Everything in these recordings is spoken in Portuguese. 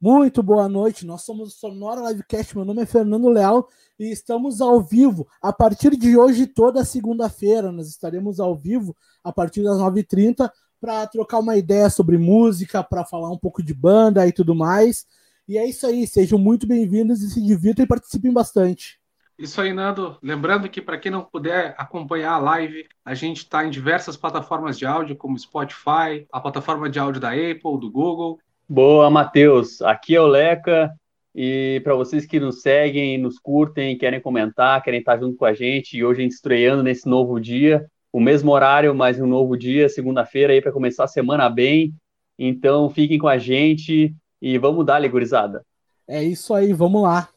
Muito boa noite, nós somos o Sonora Livecast, meu nome é Fernando Leal e estamos ao vivo a partir de hoje, toda segunda-feira. Nós estaremos ao vivo a partir das 9h30 para trocar uma ideia sobre música, para falar um pouco de banda e tudo mais. E é isso aí, sejam muito bem-vindos e se divirtam e participem bastante. Isso aí, Nando. Lembrando que para quem não puder acompanhar a live, a gente está em diversas plataformas de áudio, como Spotify, a plataforma de áudio da Apple, do Google, Boa, Matheus. Aqui é o Leca. E para vocês que nos seguem, nos curtem, querem comentar, querem estar junto com a gente, e hoje a gente estreando nesse novo dia, o mesmo horário, mas um novo dia, segunda-feira aí para começar a semana bem. Então fiquem com a gente e vamos dar, gurizada. É isso aí, vamos lá.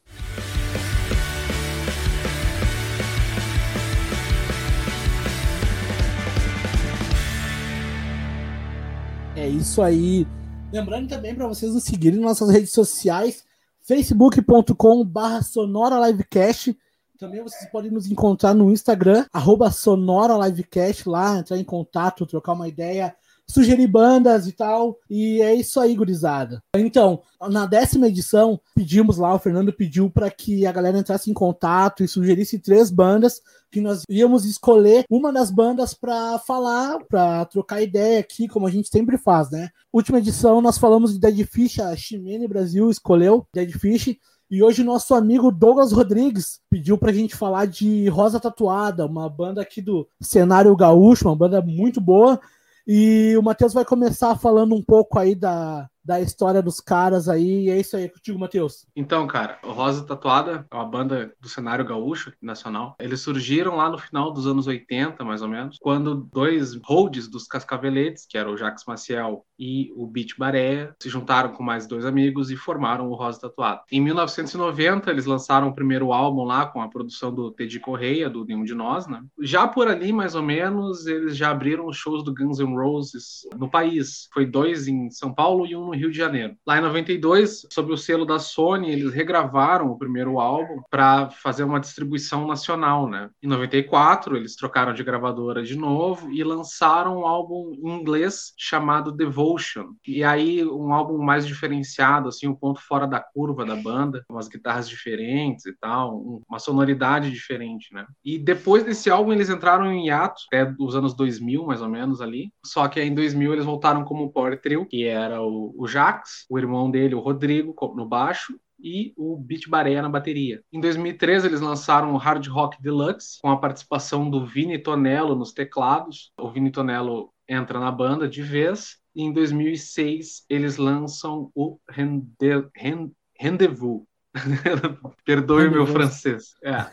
É isso aí. Lembrando também para vocês nos seguirem nas nossas redes sociais, facebook.com.br Sonora Livecast. Também vocês podem nos encontrar no Instagram, arroba Sonora Livecast, lá, entrar em contato, trocar uma ideia, sugerir bandas e tal. E é isso aí, gurizada. Então, na décima edição, pedimos lá, o Fernando pediu para que a galera entrasse em contato e sugerisse três bandas que nós íamos escolher uma das bandas para falar, para trocar ideia aqui, como a gente sempre faz, né? Última edição nós falamos de Dead Fish, a Chimene Brasil escolheu Dead Fish. E hoje nosso amigo Douglas Rodrigues pediu pra gente falar de Rosa Tatuada, uma banda aqui do cenário gaúcho, uma banda muito boa. E o Matheus vai começar falando um pouco aí da, da história dos caras aí. E é isso aí, contigo, Matheus. Então, cara, o Rosa Tatuada é uma banda do cenário gaúcho nacional. Eles surgiram lá no final dos anos 80, mais ou menos, quando dois holds dos Cascaveletes, que era o Jacques Maciel e o Beat Baré, se juntaram com mais dois amigos e formaram o Rosa Tatuada. Em 1990, eles lançaram o primeiro álbum lá com a produção do Teddy Correia, do Nenhum de Nós, né? Já por ali, mais ou menos, eles já abriram os shows do Guns N' Roses no país. Foi dois em São Paulo e um no Rio de Janeiro. Lá em 92, sob o selo da Sony, eles regravaram o primeiro álbum para fazer uma distribuição nacional, né? Em 94, eles trocaram de gravadora de novo e lançaram um álbum em inglês chamado Devotion. E aí um álbum mais diferenciado, assim, um ponto fora da curva da banda, umas guitarras diferentes e tal, uma sonoridade diferente, né? E depois desse álbum eles entraram em hiato, até os anos 2000 mais ou menos ali. Só que aí em 2000 eles voltaram como Power Trio, que era o o Jax, o irmão dele, o Rodrigo, no baixo, e o Beat Barea na bateria. Em 2013, eles lançaram o Hard Rock Deluxe, com a participação do Vini Tonello nos teclados. O Vini Tonello entra na banda de vez. E em 2006, eles lançam o Rendezvous, Perdoe meu francês. É.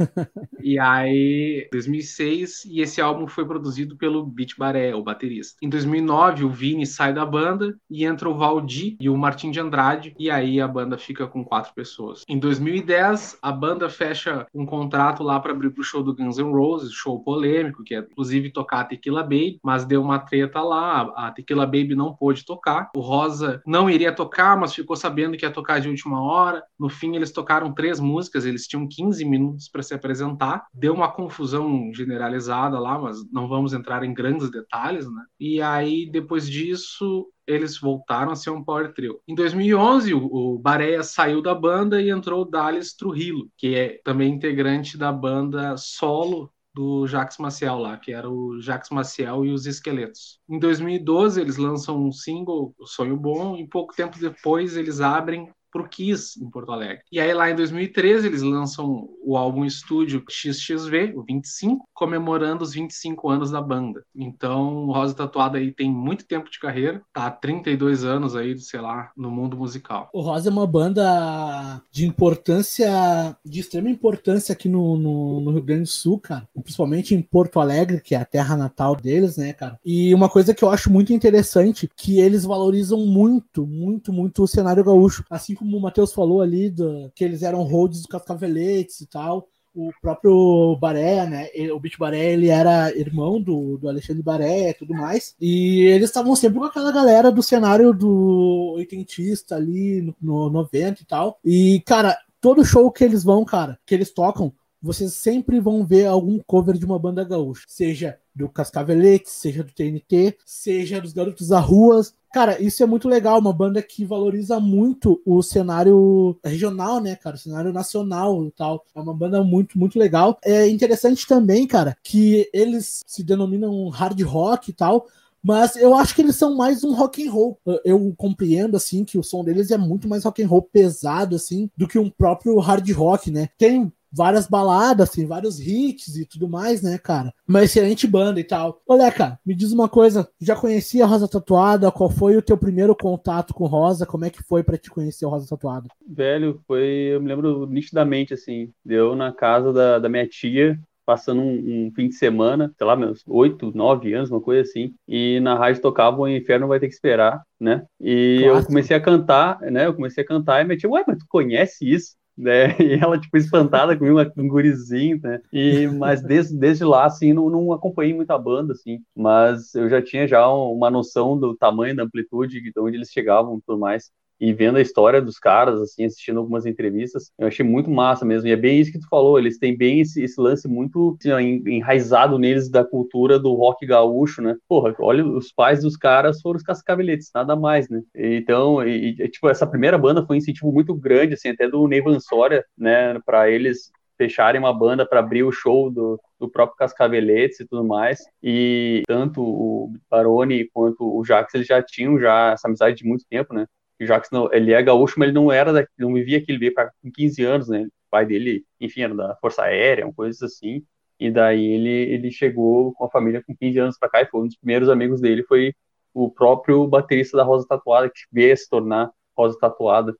e aí, 2006, e esse álbum foi produzido pelo Beat Baré, o baterista. Em 2009, o Vini sai da banda e entra o Valdi e o Martin de Andrade, e aí a banda fica com quatro pessoas. Em 2010, a banda fecha um contrato lá para abrir pro show do Guns N' Roses, show polêmico, que é inclusive tocar a Tequila Baby, mas deu uma treta lá, a Tequila Baby não pôde tocar. O Rosa não iria tocar, mas ficou sabendo que ia tocar de última hora. No fim, eles eles tocaram três músicas, eles tinham 15 minutos para se apresentar. Deu uma confusão generalizada lá, mas não vamos entrar em grandes detalhes, né? E aí, depois disso, eles voltaram a ser um power trio. Em 2011, o, o Bareia saiu da banda e entrou o Dallas Trujillo, que é também integrante da banda solo do Jax Maciel lá, que era o Jax Maciel e os Esqueletos. Em 2012, eles lançam um single, Sonho Bom, e pouco tempo depois eles abrem pro Kiss em Porto Alegre. E aí lá em 2013 eles lançam o álbum estúdio XXV, o 25, comemorando os 25 anos da banda. Então, o Rosa Tatuada aí tem muito tempo de carreira, tá há 32 anos aí, sei lá, no mundo musical. O Rosa é uma banda de importância, de extrema importância aqui no, no, no Rio Grande do Sul, cara. Principalmente em Porto Alegre, que é a terra natal deles, né, cara? E uma coisa que eu acho muito interessante, que eles valorizam muito, muito, muito o cenário gaúcho. Assim como o Matheus falou ali, do, que eles eram holds do Cascaveletes e tal. O próprio Baré, né? O Beat Baré, ele era irmão do, do Alexandre Baré e tudo mais. E eles estavam sempre com aquela galera do cenário do oitentista ali, no, no 90 e tal. E, cara, todo show que eles vão, cara, que eles tocam, vocês sempre vão ver algum cover de uma banda gaúcha. Seja do Cascavelete, seja do TNT, seja dos Garotos da Ruas, Cara, isso é muito legal, uma banda que valoriza muito o cenário regional, né, cara? O cenário nacional e tal. É uma banda muito, muito legal. É interessante também, cara, que eles se denominam hard rock e tal, mas eu acho que eles são mais um rock and roll. Eu compreendo assim que o som deles é muito mais rock and roll pesado assim do que um próprio hard rock, né? Tem várias baladas, assim, vários hits e tudo mais, né, cara? Uma excelente banda e tal. Ô, Leca, me diz uma coisa, já conhecia a Rosa Tatuada? Qual foi o teu primeiro contato com Rosa? Como é que foi para te conhecer a Rosa Tatuada? Velho, foi, eu me lembro nitidamente, assim, deu na casa da, da minha tia, passando um, um, fim de semana, sei lá, meus oito, nove anos, uma coisa assim, e na rádio tocava O Inferno Vai Ter Que Esperar, né? E eu comecei a cantar, né? Eu comecei a cantar e minha tia, ué, mas tu conhece isso? Né? E ela, tipo, espantada comigo, um gurizinho, né? E, mas desde, desde lá, assim, não, não acompanhei muita banda, assim, mas eu já tinha já uma noção do tamanho, da amplitude, de onde eles chegavam e tudo mais e vendo a história dos caras, assim, assistindo algumas entrevistas, eu achei muito massa mesmo. E é bem isso que tu falou, eles têm bem esse, esse lance muito assim, enraizado neles da cultura do rock gaúcho, né? Porra, olha, os pais dos caras foram os cascaveletes, nada mais, né? Então, e, e, tipo, essa primeira banda foi um incentivo muito grande, assim, até do Neivan Soria, né, para eles fecharem uma banda para abrir o show do, do próprio Cascaveletes e tudo mais. E tanto o Baroni quanto o Jax, eles já tinham já essa amizade de muito tempo, né? O Jacques não, ele é gaúcho, mas ele não era daqui, não vivia aqui, ele veio para com 15 anos, né? O pai dele, enfim, era da Força Aérea, coisas assim. E daí ele, ele chegou com a família com 15 anos para cá e foi um dos primeiros amigos dele, foi o próprio baterista da Rosa Tatuada, que veio a se tornar Rosa Tatuada.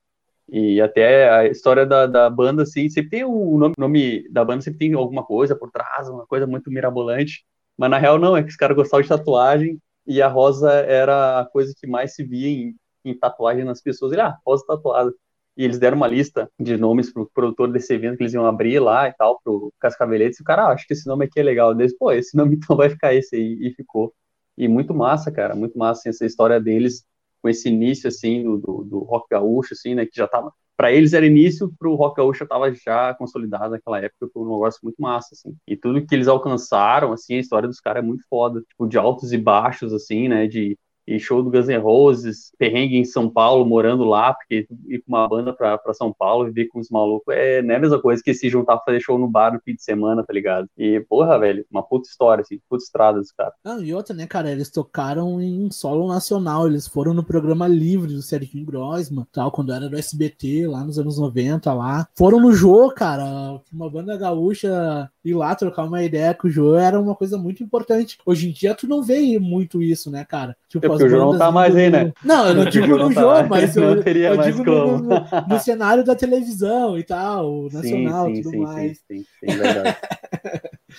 E até a história da, da banda, assim, sempre tem o nome, nome da banda, sempre tem alguma coisa por trás, uma coisa muito mirabolante. Mas na real não, é que os caras gostavam de tatuagem e a Rosa era a coisa que mais se via em em tatuagem nas pessoas. Ele, ah, rosa tatuada. E eles deram uma lista de nomes pro produtor desse evento que eles iam abrir lá e tal, pro Cascaveletes. E o cara, ah, acho que esse nome aqui é legal. Eles, pô, esse nome então vai ficar esse aí. E ficou. E muito massa, cara, muito massa assim, essa história deles com esse início, assim, do, do, do rock gaúcho, assim, né, que já tava para eles era início, para o rock gaúcho estava já consolidado naquela época, foi um negócio muito massa, assim. E tudo que eles alcançaram, assim, a história dos caras é muito foda, tipo, de altos e baixos, assim, né, de e show do Guns N' Roses, perrengue em São Paulo, morando lá, porque ir com uma banda pra, pra São Paulo, viver com os malucos, é, não é a mesma coisa que se juntar pra fazer show no bar no fim de semana, tá ligado? E, porra, velho, uma puta história, assim, puta estrada dos caras. Ah, e outra, né, cara, eles tocaram em solo nacional, eles foram no programa livre do Serginho Grossman, tal, quando era do SBT, lá nos anos 90, lá. Foram no Jô, cara, uma banda gaúcha ir lá trocar uma ideia com o Jô era uma coisa muito importante. Hoje em dia tu não vê muito isso, né, cara? Tipo, é porque o João não tá mais aí, né? Não, eu não digo no tá jogo, mas eu, não teria eu mais digo como. No, no, no, cenário da televisão e tal, nacional e tudo sim, mais. Sim, sim, sim, verdade.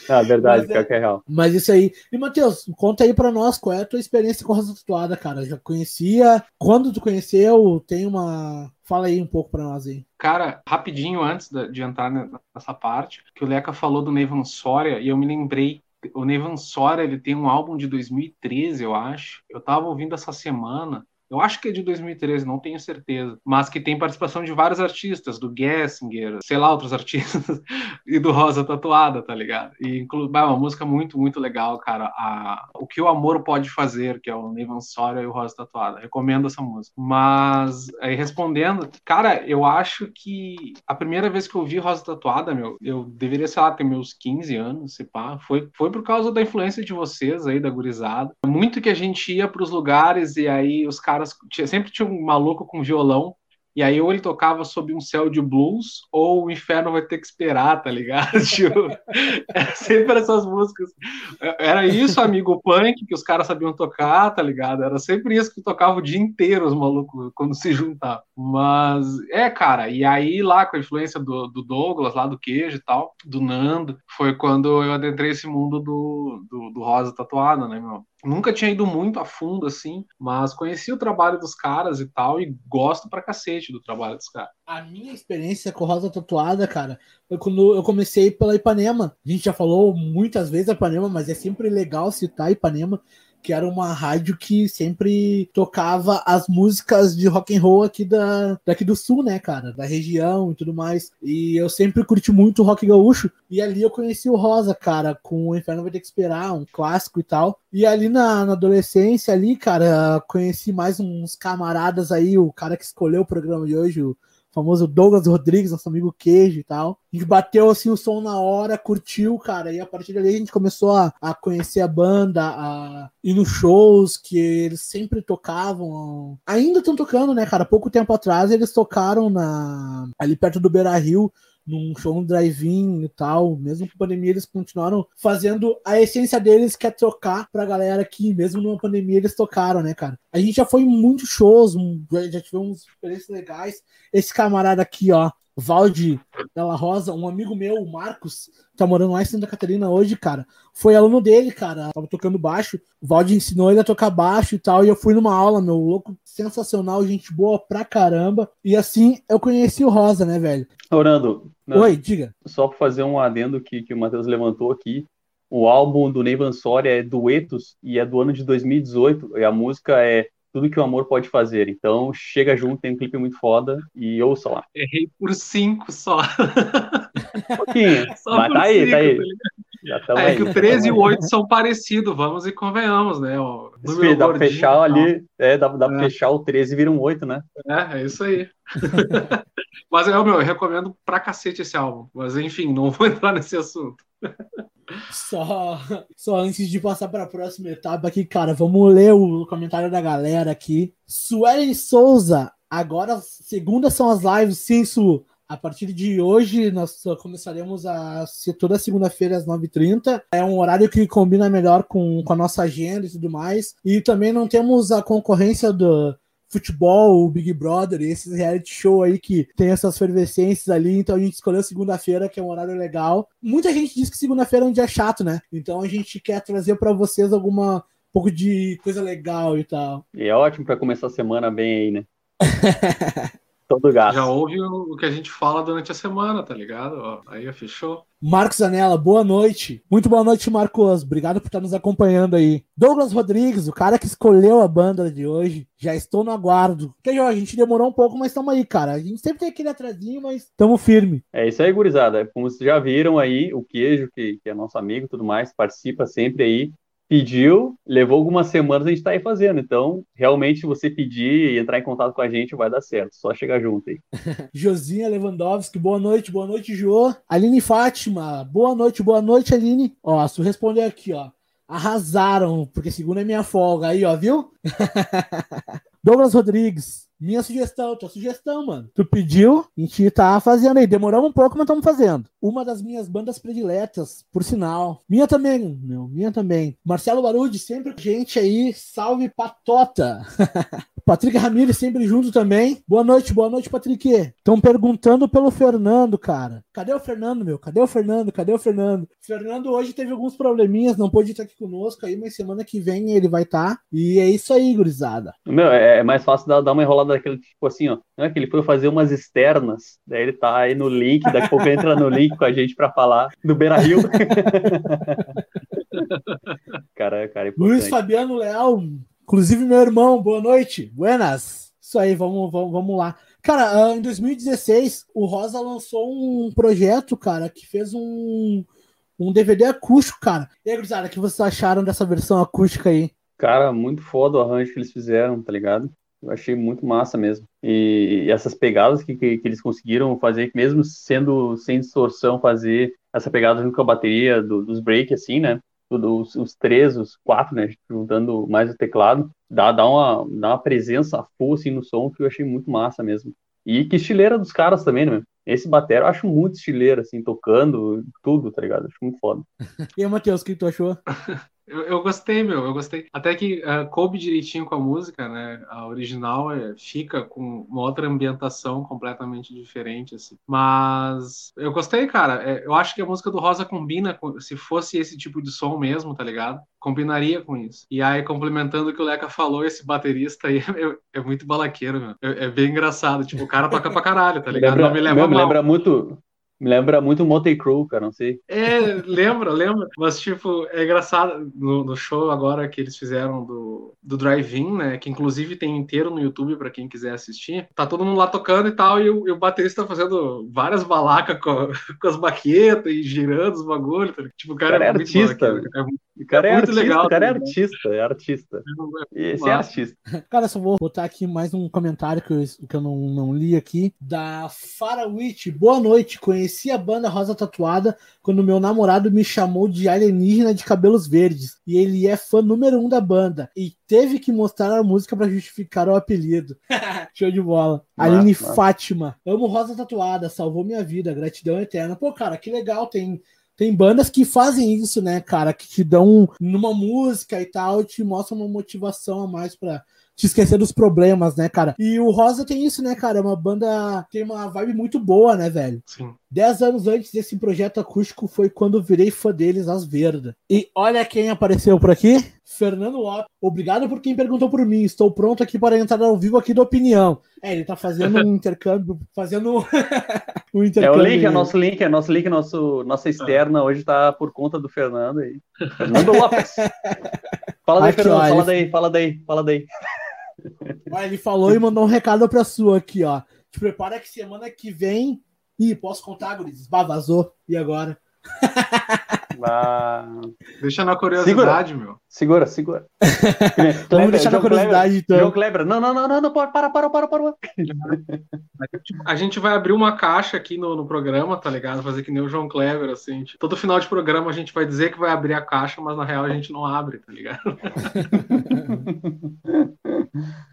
Ah, verdade, mas, que é real. Mas isso aí. E, Matheus, conta aí pra nós qual é a tua experiência com a Rosa Tatuada, cara. Já conhecia? Quando tu conheceu? Tem uma. Fala aí um pouco pra nós aí. Cara, rapidinho antes de entrar nessa parte, que o Leca falou do Nevan Soria, e eu me lembrei o Nevan Sora ele tem um álbum de 2013, eu acho. Eu tava ouvindo essa semana eu acho que é de 2013, não tenho certeza. Mas que tem participação de vários artistas, do Gessinger, sei lá, outros artistas, e do Rosa Tatuada, tá ligado? E inclu... é uma música muito, muito legal, cara. A... O que o amor pode fazer, que é o Nevan Soria e o Rosa Tatuada. Recomendo essa música. Mas, aí respondendo, cara, eu acho que a primeira vez que eu vi Rosa Tatuada, meu, eu deveria, sei lá, ter meus 15 anos, se pá, foi, foi por causa da influência de vocês aí, da gurizada. Muito que a gente ia pros lugares e aí os caras caras. Tinha, sempre tinha um maluco com violão. E aí, ou ele tocava sob um céu de blues, ou o inferno vai ter que esperar, tá ligado? tipo, era sempre essas músicas. Era isso, amigo punk, que os caras sabiam tocar, tá ligado? Era sempre isso que tocava o dia inteiro, os malucos, quando se juntavam. Mas, é, cara, e aí lá com a influência do, do Douglas, lá do queijo e tal, do Nando, foi quando eu adentrei esse mundo do, do, do rosa tatuado, né, meu? Nunca tinha ido muito a fundo assim, mas conheci o trabalho dos caras e tal, e gosto pra cacete do trabalho dos caras. A minha experiência com Rosa Tatuada, cara, foi quando eu comecei pela Ipanema. A gente já falou muitas vezes a Ipanema, mas é sempre legal citar a Ipanema. Que era uma rádio que sempre tocava as músicas de rock and roll aqui da, daqui do sul, né, cara, da região e tudo mais. E eu sempre curti muito rock gaúcho e ali eu conheci o Rosa, cara, com o Inferno vai ter que esperar, um clássico e tal. E ali na, na adolescência ali, cara, conheci mais uns camaradas aí, o cara que escolheu o programa de hoje, o famoso Douglas Rodrigues, nosso amigo queijo e tal. A gente bateu assim o som na hora, curtiu, cara, e a partir dali a gente começou a, a conhecer a banda, a ir nos shows que eles sempre tocavam. Ainda estão tocando, né, cara? Pouco tempo atrás eles tocaram na ali perto do Beira Rio num show no drive-in e tal, mesmo com pandemia, eles continuaram fazendo a essência deles, que é trocar pra galera que, mesmo numa pandemia, eles tocaram, né, cara? A gente já foi em muitos shows, já tivemos experiências legais. Esse camarada aqui, ó, Valde Della Rosa, um amigo meu, o Marcos, tá morando lá em Santa Catarina hoje, cara. Foi aluno dele, cara. Tava tocando baixo. O Valde ensinou ele a tocar baixo e tal. E eu fui numa aula, meu louco, sensacional, gente boa pra caramba. E assim eu conheci o Rosa, né, velho? Orando. Oi, diga. Só pra fazer um adendo que, que o Matheus levantou aqui. O álbum do Neivan Soria é Duetos e é do ano de 2018. E a música é tudo que o amor pode fazer. Então, chega junto, tem um clipe muito foda e ouça lá. Errei por cinco só. Um pouquinho. Só Mas tá aí, tá aí. Tá é aí, que o 13 e o 8 são parecidos, vamos e convenhamos, né? O Sim, dá pra fechar ali, é, dá, dá é. pra fechar o 13 e vira um 8, né? É, é isso aí. Mas eu, meu, eu recomendo pra cacete esse álbum. Mas enfim, não vou entrar nesse assunto. Só, só antes de passar para a próxima etapa aqui, cara, vamos ler o comentário da galera aqui. Suelen Souza, agora segunda são as lives, sim, Su. A partir de hoje, nós começaremos a ser toda segunda-feira às 9h30. É um horário que combina melhor com, com a nossa agenda e tudo mais. E também não temos a concorrência do, futebol, o Big Brother, esses reality show aí que tem essas fervescências ali, então a gente escolheu segunda-feira, que é um horário legal. Muita gente diz que segunda-feira é um dia chato, né? Então a gente quer trazer para vocês alguma um pouco de coisa legal e tal. E é ótimo para começar a semana bem aí, né? Todo gasto. Já ouve o que a gente fala durante a semana, tá ligado? Ó, aí, fechou. Marcos Anela, boa noite. Muito boa noite, Marcos. Obrigado por estar nos acompanhando aí. Douglas Rodrigues, o cara que escolheu a banda de hoje. Já estou no aguardo. Que a gente demorou um pouco, mas estamos aí, cara. A gente sempre tem aquele atrasinho, mas estamos firme. É isso aí, gurizada. Como vocês já viram aí, o Queijo, que, que é nosso amigo e tudo mais, participa sempre aí pediu, levou algumas semanas a gente tá aí fazendo. Então, realmente, você pedir e entrar em contato com a gente, vai dar certo. Só chegar junto aí. Josinha Lewandowski, boa noite, boa noite, Jô. Aline Fátima, boa noite, boa noite, Aline. Ó, se responder aqui, ó. Arrasaram, porque segunda é minha folga aí, ó, viu? Douglas Rodrigues, minha sugestão, tua sugestão, mano. Tu pediu, a gente tá fazendo aí. Demoramos um pouco, mas estamos fazendo. Uma das minhas bandas prediletas, por sinal. Minha também, meu, minha também. Marcelo Barudi, sempre com gente aí. Salve Patota. Patrick Ramirez sempre junto também. Boa noite, boa noite, Patrick. Estão perguntando pelo Fernando, cara. Cadê o Fernando, meu? Cadê o Fernando? Cadê o Fernando? O Fernando hoje teve alguns probleminhas, não pôde estar aqui conosco aí, mas semana que vem ele vai estar. Tá. E é isso aí, gurizada. Meu, é, é mais fácil dar uma enrolada daquele tipo assim, ó. Não é que ele foi fazer umas externas, daí ele tá aí no link, daqui a pouco entra no link com a gente para falar do Beira Rio. cara, cara, é Luiz Fabiano Leal, Inclusive, meu irmão, boa noite. Buenas. Isso aí, vamos, vamos, vamos lá. Cara, ah, em 2016, o Rosa lançou um projeto, cara, que fez um, um DVD acústico, cara. E aí, gurizada, o que vocês acharam dessa versão acústica aí? Cara, muito foda o arranjo que eles fizeram, tá ligado? Eu achei muito massa mesmo. E, e essas pegadas que, que, que, eles conseguiram fazer, mesmo sendo sem distorção, fazer essa pegada junto com a bateria do, dos breaks, assim, né? os, os três, os quatro, né, juntando mais o teclado, dá, dá, uma, dá uma presença full assim, no som que eu achei muito massa mesmo. E que estileira dos caras também, né? Esse batero eu acho muito estileiro, assim, tocando tudo, tá ligado? Acho muito foda. e aí, Matheus, o que tu achou? Eu, eu, gostei, meu, eu gostei. Até que uh, coube direitinho com a música, né? A original é, fica com uma outra ambientação completamente diferente, assim. Mas eu gostei, cara. É, eu acho que a música do Rosa combina com, se fosse esse tipo de som mesmo, tá ligado? Combinaria com isso. E aí, complementando o que o Leca falou, esse baterista aí é, é muito balaqueiro, meu. É, é, bem engraçado. Tipo, o cara toca pra caralho, tá ligado? Lembra, Não me lembra, me lembra muito Me lembra muito o Motley Crue, cara, não sei. É, lembra, lembra. Mas, tipo, é engraçado no, no show agora que eles fizeram do, do Drive-In, né? Que inclusive tem inteiro no YouTube para quem quiser assistir. Tá todo mundo lá tocando e tal, e o, e o baterista tá fazendo várias balacas com, com as baquetas e girando os bagulhos. Tá? Tipo, o cara, cara é, é artista. É, o cara é, é muito artista, legal. O cara é artista, é artista. Esse é artista. Cara, só vou botar aqui mais um comentário que eu, que eu não, não li aqui. Da Farawitch. Boa noite. Conheci a banda Rosa Tatuada quando meu namorado me chamou de alienígena de cabelos verdes. E ele é fã número um da banda. E teve que mostrar a música para justificar o apelido. Show de bola. Nossa, Aline nossa. Fátima. Amo Rosa Tatuada. Salvou minha vida. Gratidão eterna. Pô, cara, que legal. Tem tem bandas que fazem isso, né, cara? Que te dão numa música e tal, te mostram uma motivação a mais pra te esquecer dos problemas, né, cara? E o Rosa tem isso, né, cara? É uma banda tem uma vibe muito boa, né, velho? Sim. Dez anos antes desse projeto acústico foi quando virei fã deles, as verdas. E olha quem apareceu por aqui. Fernando Lopes. Obrigado por quem perguntou por mim. Estou pronto aqui para entrar ao vivo aqui da opinião. É, ele tá fazendo um intercâmbio, fazendo um intercâmbio. É o link, é nosso link, é nosso link, nosso, nossa externa hoje tá por conta do Fernando aí. Fernando Lopes. Fala daí, aqui, Fernando, ó, fala ele... daí, fala daí, fala daí. Ó, ele falou e mandou um recado pra sua aqui, ó. Te prepara que semana que vem. Ih, posso contar, Guris? Bah, vazou. E agora? Ah. Deixa na curiosidade, segura. meu. Segura, segura. Vamos deixar na curiosidade, Kleber, então. João Kleber. Não, não, não, não, não, para, para, para, para. A gente vai abrir uma caixa aqui no, no programa, tá ligado? Fazer que nem o João Kleber, assim. Todo final de programa a gente vai dizer que vai abrir a caixa, mas na real a gente não abre, tá ligado?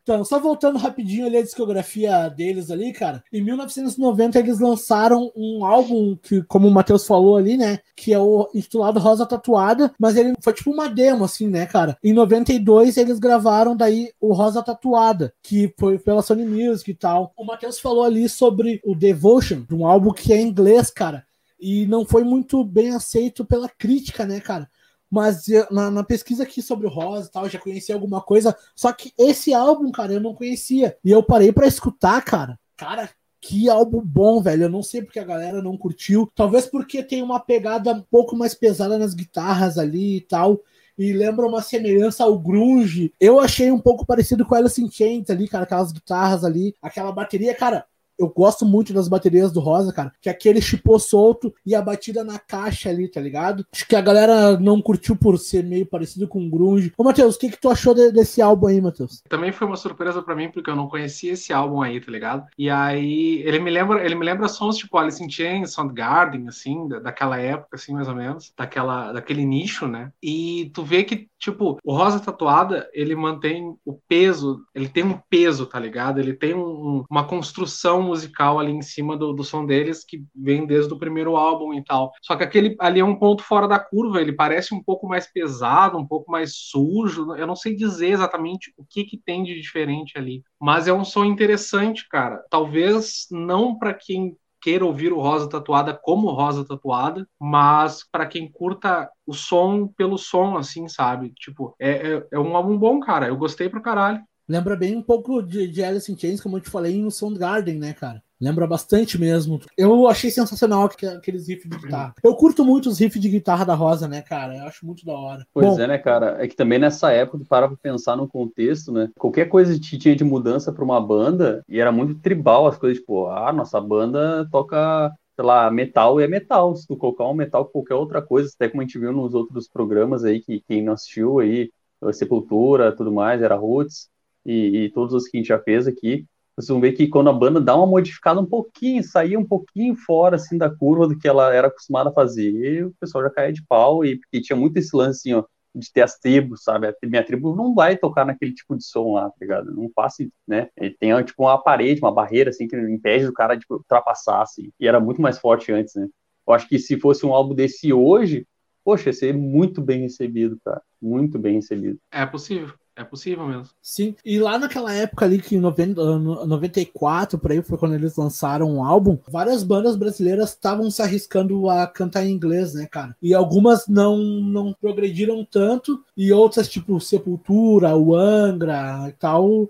Então, só voltando rapidinho ali a discografia deles ali, cara. Em 1990 eles lançaram um álbum que, como o Matheus falou ali, né? Que é o intitulado Rosa Tatuada, mas ele foi tipo uma demo, assim, né, cara? Em 92 eles gravaram daí o Rosa Tatuada, que foi pela Sony Music e tal. O Matheus falou ali sobre o Devotion, um álbum que é em inglês, cara. E não foi muito bem aceito pela crítica, né, cara? Mas na, na, pesquisa aqui sobre o Rosa e tal, eu já conhecia alguma coisa. Só que esse álbum, cara, eu não conhecia. E eu parei para escutar, cara. Cara, que álbum bom, velho. Eu não sei porque a galera não curtiu. Talvez porque tem uma pegada um pouco mais pesada nas guitarras ali e tal. E lembra uma semelhança ao grunge. Eu achei um pouco parecido com Alice in Chains ali, cara, aquelas guitarras ali, aquela bateria, cara eu gosto muito das baterias do Rosa, cara. Que é aquele chipô solto e a batida na caixa ali, tá ligado? Acho que a galera não curtiu por ser meio parecido com Grunge. Ô, Matheus, o que, que tu achou de, desse álbum aí, Matheus? Também foi uma surpresa para mim, porque eu não conhecia esse álbum aí, tá ligado? E aí, ele me lembra, ele me lembra sons tipo Alice in Chains, Soundgarden, assim, da, daquela época, assim, mais ou menos. Daquela, daquele nicho, né? E tu vê que, tipo, o Rosa Tatuada, ele mantém o peso, ele tem um peso, tá ligado? Ele tem um, uma construção musical ali em cima do, do som deles que vem desde o primeiro álbum e tal. Só que aquele ali é um ponto fora da curva, ele parece um pouco mais pesado, um pouco mais sujo. Eu não sei dizer exatamente o que, que tem de diferente ali, mas é um som interessante, cara. Talvez não para quem queira ouvir o Rosa Tatuada como Rosa Tatuada, mas para quem curta o som pelo som, assim, sabe? Tipo, é, é, é, um álbum bom, cara. Eu gostei pra caralho. Lembra bem um pouco de, de Alice in Chains, como eu te falei, no Soundgarden, né, cara? Lembra bastante mesmo. Eu achei sensacional aqueles riffs de guitarra. Eu curto muito os riffs de guitarra da Rosa, né, cara? Eu acho muito da hora. Pois Bom, é, né, cara? É que também nessa época, para pra pensar no contexto, né? Qualquer coisa que tinha de mudança pra uma banda, e era muito tribal as coisas, tipo, ah, nossa banda toca sei lá, metal e é metal. Se tu colocar um metal qualquer outra coisa, até como a gente viu nos outros programas aí, que quem não assistiu aí, Sepultura, tudo mais, era Roots, e, e, todos os que a gente já fez aqui, vocês vão ver que quando a banda dá uma modificada um pouquinho, sair um pouquinho fora assim da curva do que ela era acostumada a fazer, o pessoal já caía de pau e porque tinha muito esse lance assim, ó, de ter as tribos, sabe? A minha tribo não vai tocar naquele tipo de som lá, tá ligado? Não passa, né? Ele tem tipo uma parede, uma barreira assim que impede o cara de ultrapassar assim. E era muito mais forte antes, né? Eu acho que se fosse um álbum desse hoje, poxa, ia ser muito bem recebido, cara. Muito bem recebido. É possível. É possível mesmo. Sim, e lá naquela época ali, que em 90, 94, por aí, foi quando eles lançaram um álbum, várias bandas brasileiras estavam se arriscando a cantar em inglês, né, cara? E algumas não, não progrediram tanto, e outras, tipo Sepultura, o Angra e tal,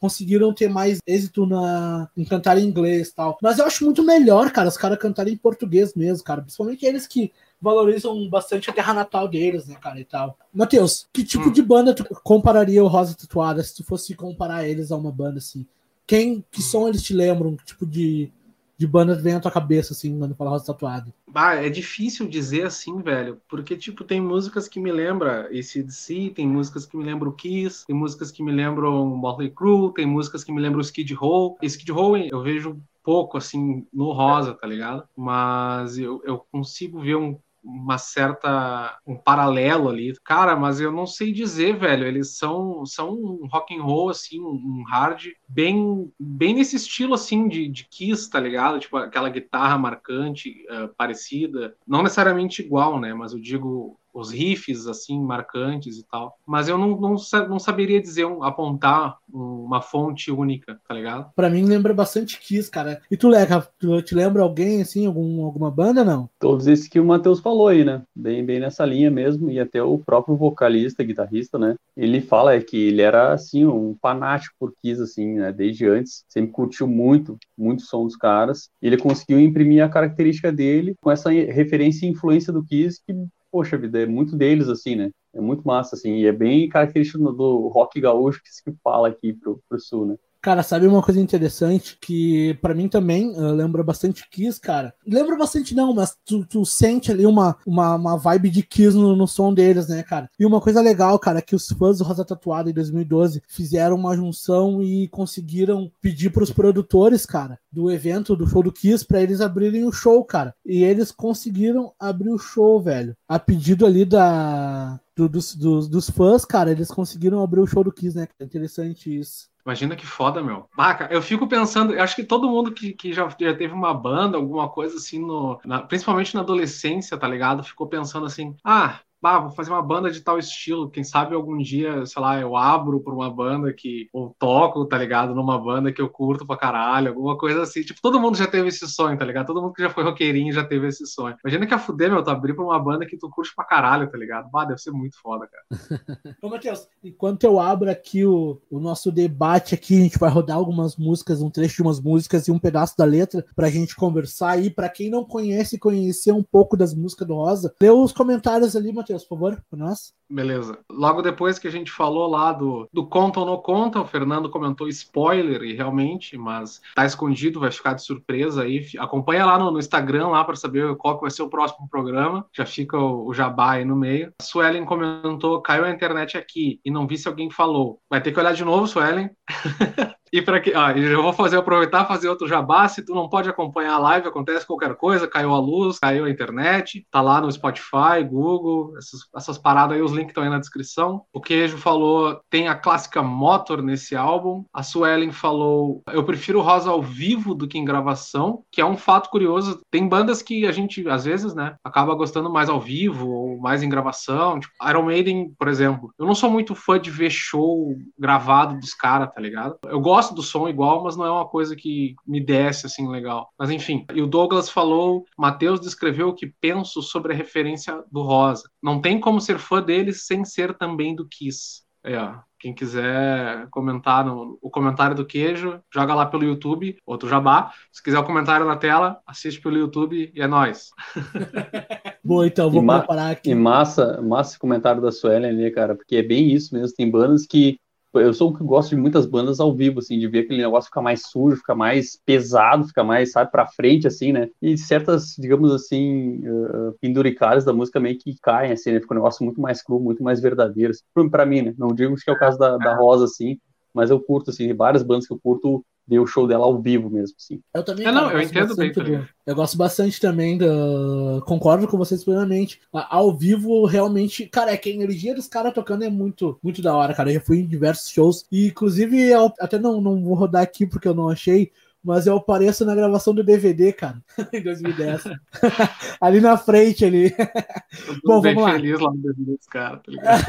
conseguiram ter mais êxito na, em cantar em inglês e tal. Mas eu acho muito melhor, cara, os caras cantarem em português mesmo, cara. Principalmente eles que valorizam bastante a terra natal deles, né, cara, e tal. Matheus, que tipo hum. de banda tu compararia o Rosa Tatuada se tu fosse comparar eles a uma banda, assim? Quem, que som eles te lembram? Que tipo de, de banda vem à tua cabeça, assim, quando fala Rosa Tatuada? Ah, é difícil dizer assim, velho, porque, tipo, tem músicas que me lembram esse DC, tem músicas que me lembram Kiss, tem músicas que me lembram Motley Crue, tem músicas que me lembram Skid Row. Skid Row eu vejo pouco, assim, no Rosa, tá ligado? Mas eu, eu consigo ver um uma certa um paralelo ali. Cara, mas eu não sei dizer, velho. Eles são são um rock and roll assim, um hard bem bem nesse estilo assim de, de Kiss, tá ligado? Tipo aquela guitarra marcante, uh, parecida, não necessariamente igual, né, mas eu digo os riffs assim marcantes e tal. Mas eu não, não, não saberia dizer um, apontar uma fonte única, tá ligado? Para mim lembra bastante Kiss, cara. E tu, Leca, tu te lembra alguém assim, algum, alguma banda não? Todos esses que o Matheus falou aí, né? Bem, bem nessa linha mesmo e até o próprio vocalista, guitarrista, né? Ele fala é que ele era assim um fanático por Kiss assim, né? Desde antes, sempre curtiu muito, muito o som dos caras. E ele conseguiu imprimir a característica dele com essa referência e influência do Kiss que poxa vida, é muito deles, assim, né? É muito massa, assim, e é bem característico do rock gaúcho que se fala aqui pro, pro sul, né? Cara, sabe uma coisa interessante que para mim também uh, lembra bastante Kiss, cara? Lembra bastante não, mas tu, tu sente ali uma, uma, uma vibe de Kiss no, no, som deles, né, cara? E uma coisa legal, cara, é que os fãs do Rosa Tatuada em 2012 fizeram uma junção e conseguiram pedir pros produtores, cara, do evento, do show do Kiss, para eles abrirem o show, cara. E eles conseguiram abrir o show, velho. A pedido ali da, do, dos, dos, dos, fãs, cara, eles conseguiram abrir o show do Kiss, né? É interessante isso. Imagina que foda, meu. Baca, eu fico pensando, eu acho que todo mundo que, que já, já teve uma banda, alguma coisa assim, no, na, principalmente na adolescência, tá ligado? Ficou pensando assim, ah, bah, vou fazer uma banda de tal estilo. Quem sabe algum dia, sei lá, eu abro por uma banda que. Ou toco, tá ligado? Numa banda que eu curto pra caralho, alguma coisa assim. Tipo, todo mundo já teve esse sonho, tá ligado? Todo mundo que já foi roqueirinho já teve esse sonho. Imagina que a fuder, meu, tu abrir pra uma banda que tu curte pra caralho, tá ligado? Bah, deve ser muito foda, cara. Ô, Matheus, enquanto eu abro aqui o, o nosso debate aqui, a gente vai rodar algumas músicas, um trecho de umas músicas e um pedaço da letra pra gente conversar aí. Pra quem não conhece, conhecer um pouco das músicas do Rosa, lê os comentários ali, Matheus Matheus, por favor, para nós. Beleza. Logo depois que a gente falou lá do, do conta ou não conta, o Fernando comentou spoiler, e realmente, mas tá escondido, vai ficar de surpresa aí. Acompanha lá no, no Instagram lá para saber qual que vai ser o próximo programa. Já fica o, o jabá aí no meio. A Suelen comentou: caiu a internet aqui e não vi se alguém falou. Vai ter que olhar de novo, Suelen. E para que, ah, eu vou fazer aproveitar fazer outro jabá. Se tu não pode acompanhar a live, acontece qualquer coisa, caiu a luz, caiu a internet, tá lá no Spotify, Google, essas, essas paradas aí, os links estão aí na descrição. O Queijo falou, tem a clássica Motor nesse álbum. A Suelen falou, eu prefiro Rosa ao vivo do que em gravação, que é um fato curioso. Tem bandas que a gente, às vezes, né, acaba gostando mais ao vivo ou mais em gravação. Tipo, Iron Maiden, por exemplo. Eu não sou muito fã de ver show gravado dos caras, tá ligado? Eu gosto gosto do som igual, mas não é uma coisa que me desce assim legal. Mas enfim, e o Douglas falou, Matheus descreveu o que penso sobre a referência do Rosa. Não tem como ser fã deles sem ser também do Kiss. É, ó. Quem quiser comentar no o comentário do queijo, joga lá pelo YouTube, outro jabá. Se quiser o comentário na tela, assiste pelo YouTube e é nóis. Boa, então, vou preparar aqui. E massa, massa esse comentário da Suelen ali, cara, porque é bem isso mesmo. Tem bandas que eu sou o que gosto de muitas bandas ao vivo, assim, de ver aquele negócio ficar mais sujo, ficar mais pesado, ficar mais, sabe, pra frente, assim, né? E certas, digamos assim, uh, penduricárias da música meio que caem, assim, né? Fica um negócio muito mais cru, muito mais verdadeiro. Assim, pra mim, né? Não digo que é o caso da, da Rosa, assim, mas eu curto, assim, várias bandas que eu curto ver o show dela ao vivo mesmo, assim. Eu também. É, não, eu entendo bem. Do, eu gosto bastante também do. Concordo com vocês plenamente. Ao vivo, realmente, cara, é que a energia dos caras tocando é muito, muito da hora, cara. Eu já fui em diversos shows. E, inclusive, eu até não, não vou rodar aqui porque eu não achei. Mas eu apareço na gravação do DVD, cara, em 2010. ali na frente, ali. Bom, vamos lá. feliz lá no DVD dos caras, tá ligado?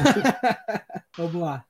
vamos lá.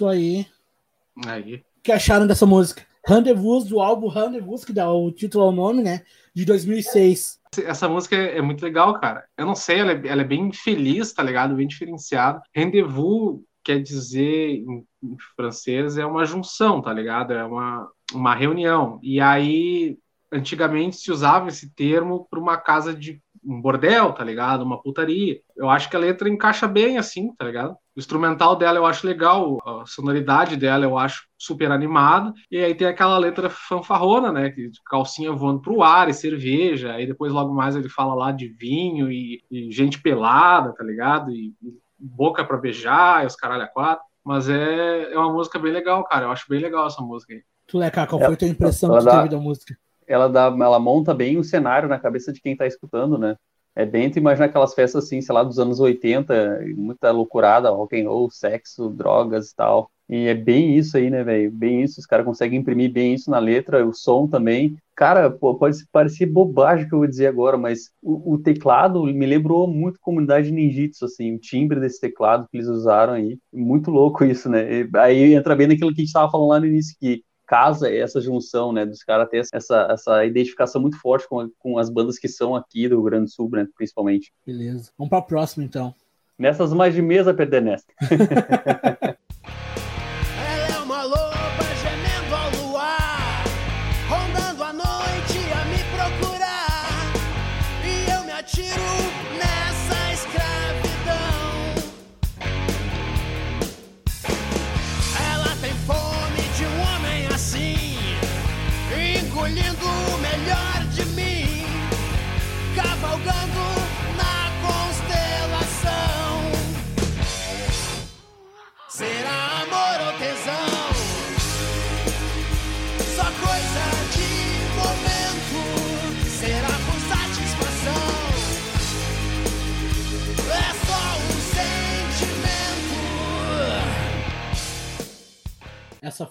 Isso aí. Aí. O que acharam dessa música? Rendezvous, do álbum Rendezvous, que dá o título ao nome, né? De 2006. Essa música é muito legal, cara. Eu não sei, ela é, ela é bem feliz, tá ligado? Bem diferenciada. Rendezvous quer dizer, em, em francês, é uma junção, tá ligado? É uma, uma reunião. E aí, antigamente se usava esse termo para uma casa de um bordel, tá ligado? Uma putaria. Eu acho que a letra encaixa bem assim, tá ligado? O instrumental dela eu acho legal, a sonoridade dela eu acho super animada. E aí tem aquela letra fanfarrona, né? Que calcinha voando pro ar e cerveja. Aí depois logo mais ele fala lá de vinho e, e gente pelada, tá ligado? E, e boca para beijar, e os caralho a quatro. Mas é, é uma música bem legal, cara. Eu acho bem legal essa música aí. Tu, Leca, qual foi a tua impressão que teve da música? Ela dá, ela monta bem o cenário na cabeça de quem tá escutando, né? É bem tu imaginar aquelas festas assim, sei lá, dos anos 80, muita loucurada, rock and roll, sexo, drogas e tal. E é bem isso aí, né, velho? Bem isso, os caras conseguem imprimir bem isso na letra, o som também. Cara, pô, pode parecer bobagem que eu vou dizer agora, mas o, o, teclado me lembrou muito comunidade ninjitsu, assim, o timbre desse teclado que eles usaram aí. Muito louco isso, né? E aí entra bem naquilo que a gente tava falando lá no início, que casa essa junção, né, dos caras ter essa, essa identificação muito forte com, com as bandas que são aqui do Rio Grande do Sul, né, principalmente. Beleza. Vamos para próxima, então. Nessas mais de mesa, perder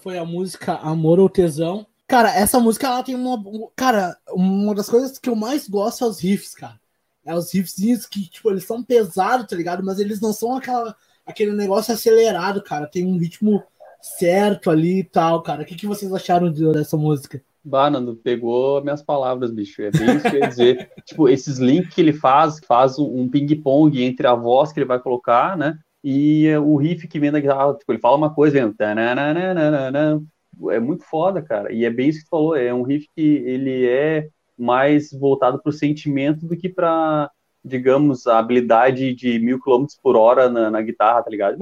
foi a música Amor ou Tesão. Cara, essa música ela tem uma. Cara, uma das coisas que eu mais gosto é os riffs, cara. É os riffzinhos que, tipo, eles são pesados, tá ligado? Mas eles não são aquela, aquele negócio acelerado, cara. Tem um ritmo certo ali e tal, cara. O que, que vocês acharam de- dessa música? Bah, Nando, pegou minhas palavras, bicho. É bem isso que eu ia dizer. tipo, esses links que ele faz, faz um ping-pong entre a voz que ele vai colocar, né? E o riff que vem da guitarra. Tipo, ele fala uma coisa, vem. É muito foda, cara. E é bem isso que tu falou. É um riff que ele é mais voltado pro sentimento do que pra, digamos, a habilidade de mil quilômetros por hora na, na guitarra, tá ligado?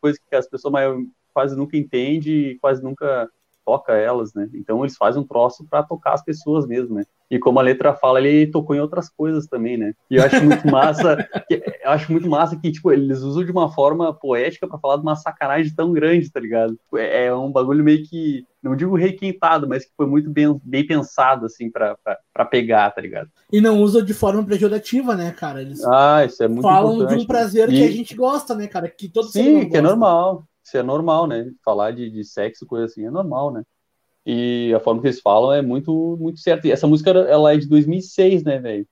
Coisa que as pessoas mais, quase nunca entendem e quase nunca toca elas, né? Então eles fazem um troço para tocar as pessoas mesmo, né? E como a letra fala, ele tocou em outras coisas também, né? E eu acho muito massa, que, eu acho muito massa que tipo eles usam de uma forma poética para falar de uma sacanagem tão grande, tá ligado? É, é um bagulho meio que não digo requintado, mas que foi muito bem, bem pensado assim para pegar, tá ligado? E não usa de forma pejorativa, né, cara? Eles Ah, isso é muito falam de um prazer E- que a gente gosta, né, cara? Que todo Sim, que é gosta. normal. Isso é normal, né? Falar de, de sexo, coisa assim, é normal, né? E a forma que eles falam é muito, muito certa. E essa música, ela é de 2006, né, velho?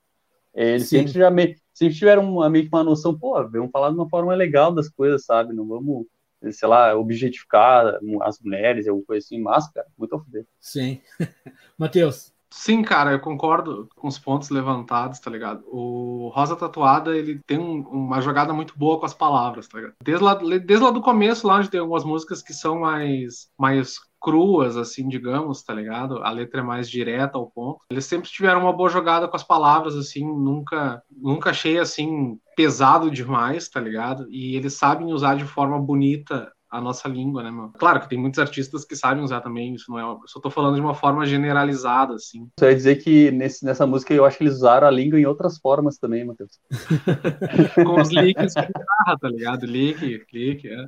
Eles Sim. sempre já me, sempre tiveram uma, meio que uma noção, pô, vamos falar de uma forma legal das coisas, sabe? Não vamos, sei lá, objetificar as mulheres, alguma coisa assim, mas, cara, muito a fuder. Sim. Matheus, Sim, cara, eu concordo com os pontos levantados, tá ligado? O Rosa Tatuada, ele tem um- uma jogada muito boa com as palavras, tá ligado? Desde lá, desde lá do começo, lá onde tem algumas músicas que são mais, mais cruas, assim, digamos, tá ligado? A letra é mais direta ao ponto. Eles sempre tiveram uma boa jogada com as palavras, assim, nunca, nunca achei, assim, pesado demais, tá ligado? E eles sabem usar de forma bonita a nossa língua, né, meu? Claro que tem muitos artistas que sabem usar também, isso não é. Eu só tô falando de uma forma generalizada, assim. Só ia dizer que nesse, nessa música eu acho que eles usaram a língua em outras formas também, Matheus. Com os licks de guitarra, tá ligado? Lick, clique, é.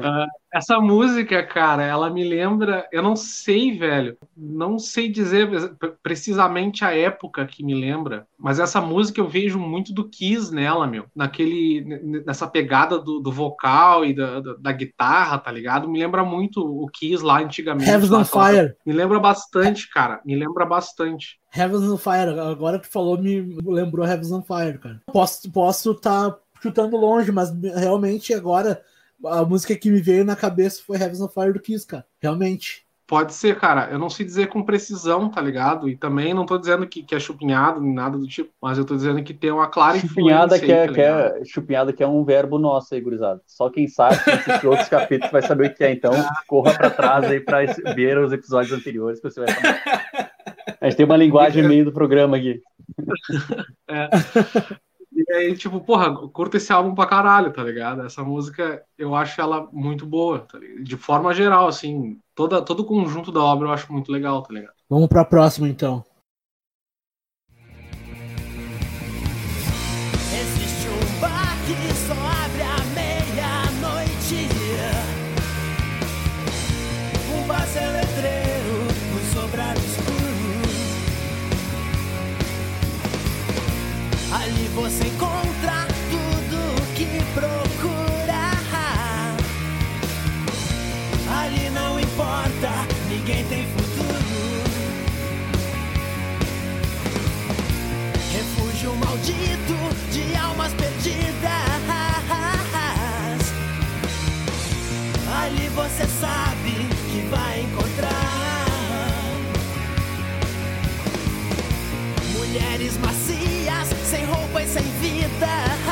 Ah, essa música, cara, ela me lembra. Eu não sei, velho. Não sei dizer pre- precisamente a época que me lembra, mas essa música eu vejo muito do Kiss nela, meu. Naquele, nessa pegada do, do vocal e da, da, da guitarra, tá ligado? Me lembra muito o Kiss lá antigamente. Heavens on Fire. Me lembra bastante, cara. Me lembra bastante. Heavens on Fire. Agora que falou, me lembrou Heavens on Fire, cara. Posso posso tá chutando longe, mas realmente agora, a música que me veio na cabeça foi Heaven's on Fire do Kiss, cara. Realmente. Pode ser, cara. Eu não sei dizer com precisão, tá ligado? E também não tô dizendo que, que é chupinhado, nem nada do tipo, mas eu tô dizendo que tem uma clara Chupinhada influência. que é, aí, tá que é, chupinhada que é um verbo nosso aí, gurizada. Só quem sabe esses outros capítulos vai saber o que é. Então, corra pra trás aí pra ver os episódios anteriores que você vai saber. A gente tem uma linguagem meio do programa aqui. E aí, tipo, porra, curto esse álbum pra caralho, tá ligado? Essa música, eu acho ela muito boa, tá? De forma geral, assim, toda, todo o conjunto da obra eu acho muito legal, tá ligado? Vamos pra próxima, então. Você sabe que vai encontrar mulheres macias, sem roupa e sem vida.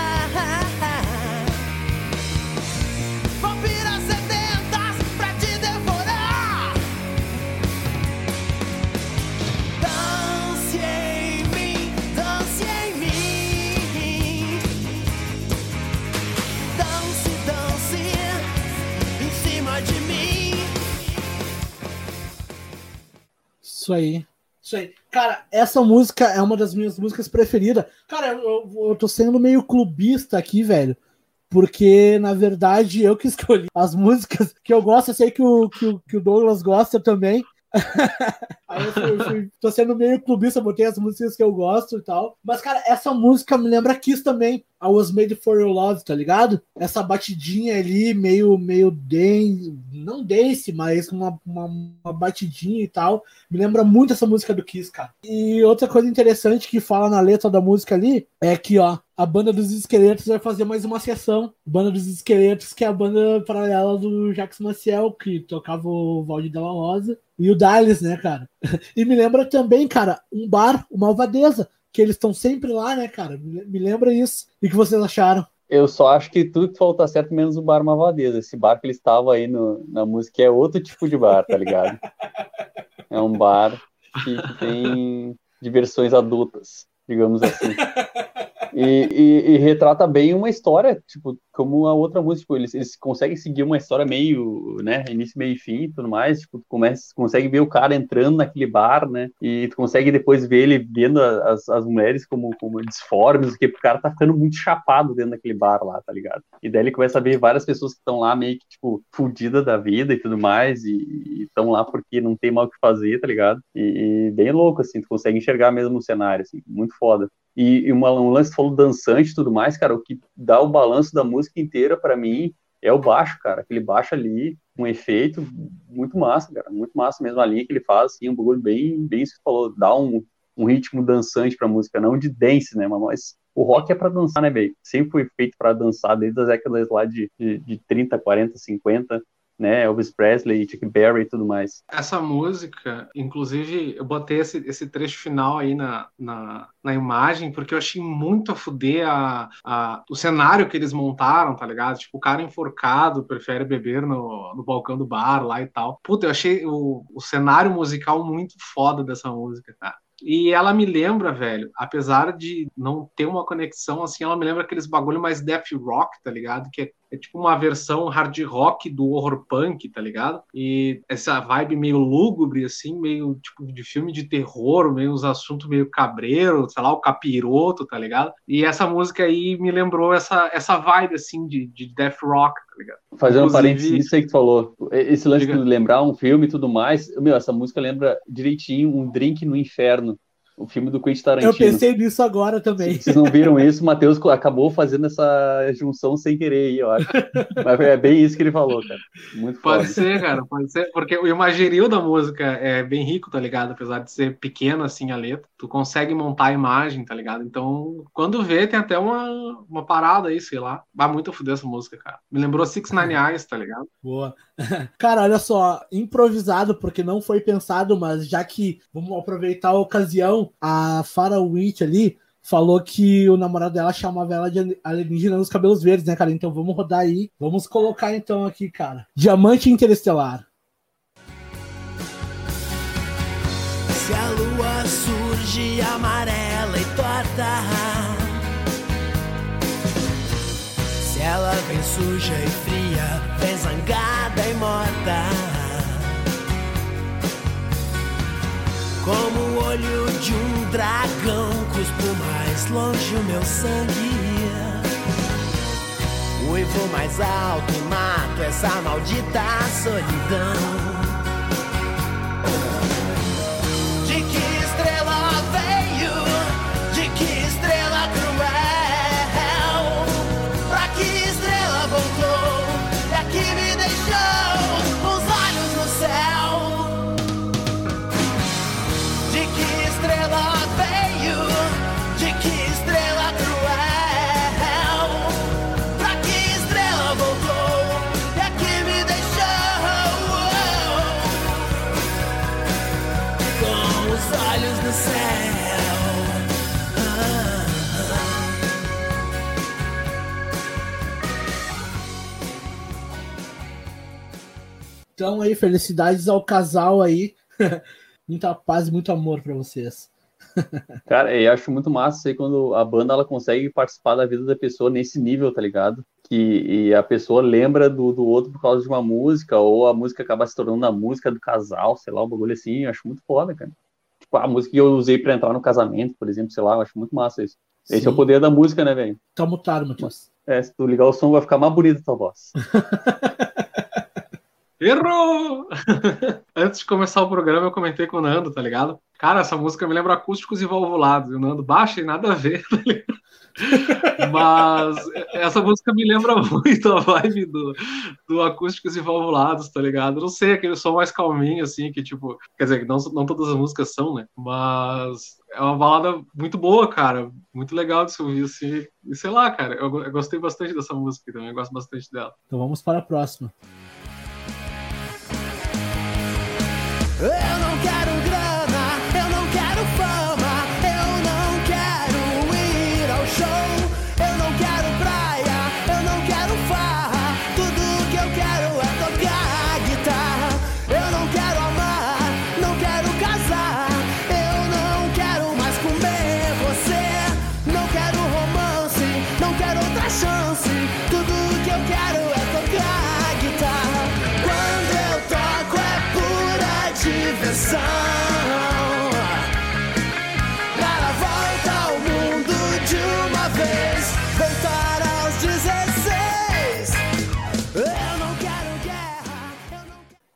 Isso aí. Isso aí. Cara, essa música é uma das minhas músicas preferidas. Cara, eu, eu, eu tô sendo meio clubista aqui, velho. Porque, na verdade, eu que escolhi as músicas que eu gosto. Eu sei que o, que o, que o Douglas gosta também. Aí eu, fui, fui- tô sendo meio clubista, botei as músicas que eu gosto e tal. Mas, cara, essa música me lembra Kiss também. I Was Made For Your Love, tá ligado? Essa batidinha ali, meio, meio dance, não dance, mas uma, uma, uma batidinha e tal. Me lembra muito essa música do Kiss, cara. E outra coisa interessante que fala na letra da música ali é que, ó, a banda dos esqueletos vai fazer mais uma sessão. Banda dos esqueletos, que é a banda paralela do Jacques Maciel, que tocava o Valdir Della Rosa. E o Dallas, né, cara? E me lembra também, cara, um bar, o Malvadeza, que eles estão sempre lá, né, cara? Me lembra isso. E o que vocês acharam? Eu só acho que tudo que falou tá certo, menos o bar Malvadeza. Esse bar que ele estava aí no, na música é outro tipo de bar, tá ligado? É um bar que tem diversões adultas, digamos assim. E, e- e retrata bem uma história, tipo, como a outra música, tipo, eles, eles conseguem seguir uma história meio, né, início, meio e fim e tudo mais, tipo, tu começa, consegue ver o cara entrando naquele bar, né, e tu consegue depois ver ele vendo as, as mulheres como, como disformes, porque o cara tá ficando muito chapado dentro daquele bar lá, tá ligado? E daí ele começa a ver várias pessoas que estão lá meio que, tipo, fudidas da vida e tudo mais, e estão lá porque não tem mal o que fazer, tá ligado? E, e bem louco, assim, tu consegue enxergar mesmo o cenário, assim, muito foda. E, e uma, um lance falou dançante e tudo mais, cara, o que dá o balanço da música inteira pra mim é o baixo, cara. Aquele baixo ali, um efeito muito massa, cara. Muito massa mesmo a linha que ele faz, assim, um bagulho bem, bem isso que falou, dá um, um ritmo dançante pra música, não de dance, né, mas o rock é pra dançar, né, velho? Sempre foi feito pra dançar desde as décadas lá de, de, de 30, 40, 50, né, Elvis Presley, Chuck Berry e tudo mais. Essa música, inclusive, eu botei esse, esse trecho final aí na, na, na imagem, porque eu achei muito a fuder a, a, o cenário que eles montaram, tá ligado? Tipo, o cara enforcado prefere beber no, no balcão do bar lá e tal. Puta, eu achei o, o cenário musical muito foda dessa música, cara. E ela me lembra, velho, apesar de não ter uma conexão assim, ela me lembra aqueles bagulho mais death rock, tá ligado? Que é, é tipo uma versão hard rock do horror punk, tá ligado? E essa vibe meio lúgubre, assim, meio tipo de filme de terror, meio uns assuntos meio cabreiro, sei lá, o capiroto, tá ligado? E essa música aí me lembrou essa, essa vibe, assim, de, de death rock, tá ligado? Fazendo um parênteses nisso aí que tu falou, esse lance Diga. de lembrar um filme e tudo mais, meu, essa música lembra direitinho um drink no inferno. O filme do Quentin Tarantino. Eu pensei nisso agora também. Vocês não viram isso? O Matheus acabou fazendo essa junção sem querer aí, eu acho. Mas é bem isso que ele falou, cara. Muito Pode foda. ser, cara, pode ser, porque o imagerio da música é bem rico, tá ligado? Apesar de ser pequeno assim a letra, tu consegue montar a imagem, tá ligado? Então, quando vê, tem até uma, uma parada aí, sei lá. Vai muito a fuder essa música, cara. Me lembrou Six Nine Eyes, tá ligado? Boa. Cara, olha só, improvisado, porque não foi pensado, mas já que vamos aproveitar a ocasião, a Farah Witch ali falou que o namorado dela chamava ela de alienígena nos cabelos verdes, né, cara? Então vamos rodar aí. Vamos colocar então aqui, cara. Diamante Interestelar. Se a lua surge amarela e torta, ela vem suja e fria, vem zangada e morta, como o olho de um dragão, cuspo mais longe o meu sangue. Uivo mais alto e mato essa maldita solidão. Então aí, felicidades ao casal aí. Muita paz e muito amor pra vocês. Cara, eu acho muito massa aí quando a banda ela consegue participar da vida da pessoa nesse nível, tá ligado? Que a pessoa lembra do, do outro por causa de uma música, ou a música acaba se tornando a música do casal, sei lá, um bagulho assim. Eu acho muito foda, cara. Tipo, a música que eu usei pra entrar no casamento, por exemplo, sei lá, eu acho muito massa isso. Esse é o Sim. poder da música, né, velho? Tá mutado, Matheus. É, se tu ligar o som, vai ficar mais bonita a tua voz. Errou! Antes de começar o programa, eu comentei com o Nando, tá ligado? Cara, essa música me lembra acústicos e valvulados. E o Nando baixa e nada a ver, tá ligado? Mas essa música me lembra muito a vibe do, do acústicos e valvulados, tá ligado? Não sei, aquele som mais calminho, assim, que tipo. Quer dizer, não, não todas as músicas são, né? Mas é uma balada muito boa, cara. Muito legal de se ouvir, assim. E sei lá, cara, eu, eu gostei bastante dessa música também, eu gosto bastante dela. Então vamos para a próxima. Eu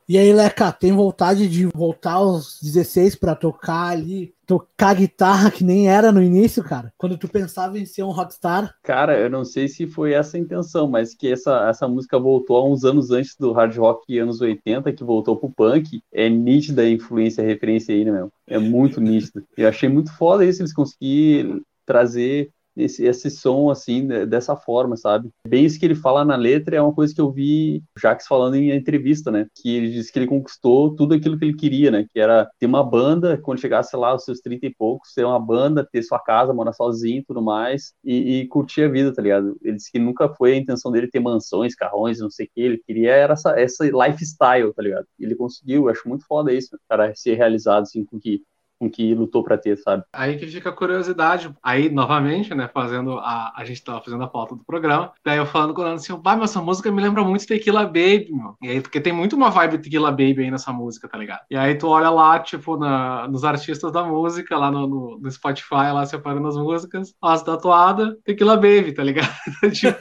E aí, Leca, tem vontade de voltar aos 16 pra tocar ali, tocar guitarra que nem era no início, cara? Quando tu pensava em ser um rockstar? Cara, eu não sei se foi essa a intenção, mas que essa, essa música voltou há uns anos antes do hard rock anos 80, que voltou pro punk. É nítida a influência, a referência aí, né, meu? É muito nítida. Eu achei muito foda isso, eles conseguirem trazer esse, esse som, assim, de- dessa forma, sabe? Bem isso que ele fala na letra é uma coisa que eu vi o falando em entrevista, né? Que ele disse que ele conquistou tudo aquilo que ele queria, né? Que era ter uma banda, quando chegasse lá aos seus 30 e poucos, ter uma banda, ter sua casa, morar sozinho e tudo mais, e, e curtir a vida, tá ligado? Ele disse que nunca foi a intenção dele ter mansões, carrões, não sei o que, ele queria era essa, essa lifestyle, tá ligado? Ele conseguiu, eu acho muito foda isso, cara, ser realizado, assim, com que com que lutou pra ter, sabe? Aí que fica a curiosidade. Aí, novamente, né, fazendo a. A gente tava fazendo a pauta do programa. Daí eu falando com o Nando assim, mas essa música me lembra muito Tequila Baby, meu. E aí, porque tem muito uma vibe Tequila Baby aí nessa música, tá ligado? E aí tu olha lá, tipo, na, nos artistas da música, lá no, no, no Spotify, lá separando as músicas, as tatuadas, Tequila Baby, tá ligado? tipo.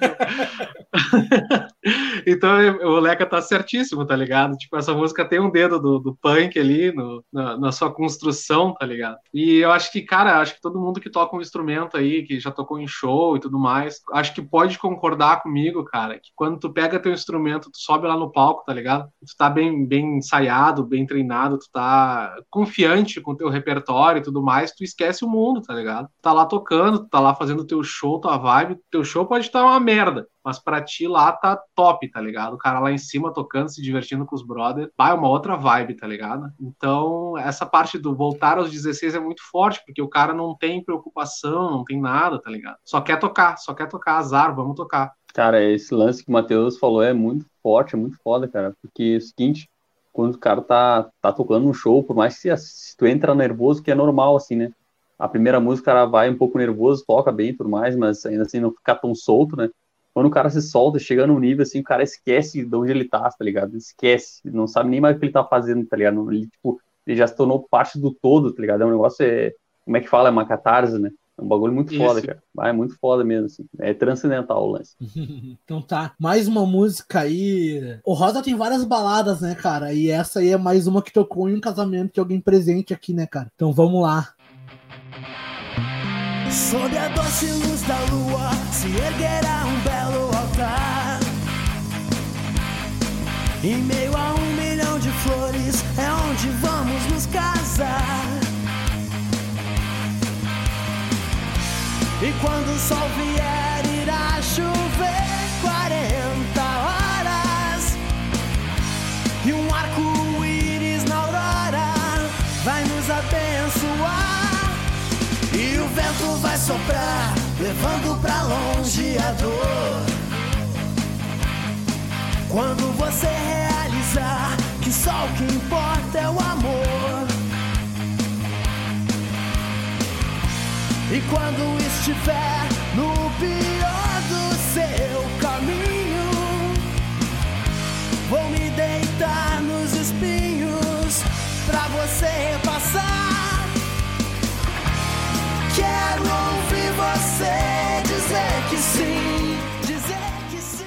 Então o Leca tá certíssimo, tá ligado? Tipo, essa música tem um dedo do, do punk ali no, na, na, sua construção, tá ligado? E eu acho que, cara, acho que todo mundo que toca um instrumento aí, que já tocou em show e tudo mais, acho que pode concordar comigo, cara, que quando tu pega teu instrumento, tu sobe lá no palco, tá ligado? Tu tá bem, bem ensaiado, bem treinado, tu tá confiante com teu repertório e tudo mais, tu esquece o mundo, tá ligado? Tu tá lá tocando, tu tá lá fazendo teu show, tua vibe, teu show pode estar uma merda, mas pra ti lá tá top, tá ligado? O cara lá em cima tocando, se divertindo com os brothers, vai uma outra vibe, tá ligado? Então, essa parte do voltar aos 16 é muito forte, porque o cara não tem preocupação, não tem nada, tá ligado? Só quer tocar, só quer tocar, azar, vamos tocar. Cara, esse lance que o Matheus falou é muito forte, é muito foda, cara, porque é o seguinte, quando o cara tá, tá tocando um show, por mais que se tu entra nervoso, que é normal, assim, né? A primeira música, o cara vai um pouco nervoso, toca bem e tudo mais, mas ainda assim não fica tão solto, né? Quando o cara se solta, chega num nível assim, o cara esquece de onde ele tá, tá ligado? Esquece, não sabe nem mais o que ele tá fazendo, tá ligado? Ele, tipo, ele já se tornou parte do todo, tá ligado? É um negócio, é, como é que fala? É uma catarse, né? É um bagulho muito Isso. foda, cara. Ah, é muito foda mesmo, assim. É transcendental o lance. então tá. Mais uma música aí. O Rosa tem várias baladas, né, cara? E essa aí é mais uma que tocou em um casamento de alguém presente aqui, né, cara? Então vamos lá. Sob a doce luz da lua se erguerá um belo altar. Em meio a um milhão de flores é onde vamos nos casar. E quando o sol vier, soprar, levando pra longe a dor. Quando você realizar que só o que importa é o amor. E quando estiver no pior do seu caminho, vou me deitar nos espinhos pra você repassar. Quero ouvir você dizer que sim, dizer que sim.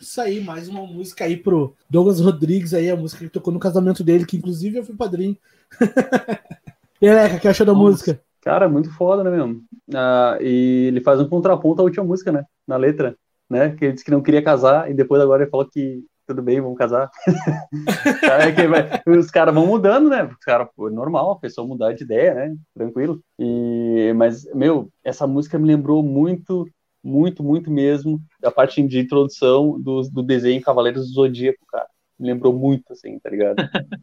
Isso aí, mais uma música aí pro Douglas Rodrigues aí, a música que tocou no casamento dele, que inclusive eu fui padrinho. e Leca, que achou da Nossa. música? Cara, muito foda, né, mesmo? Ah, e ele faz um contraponto à última música, né? Na letra, né? Que ele disse que não queria casar e depois agora ele falou que tudo bem, vamos casar. é os caras vão mudando, né? Os caras, normal, a pessoa mudar de ideia, né? Tranquilo. E, mas, meu, essa música me lembrou muito, muito, muito mesmo da parte de introdução do, do desenho Cavaleiros do Zodíaco, cara. Me lembrou muito, assim, tá ligado?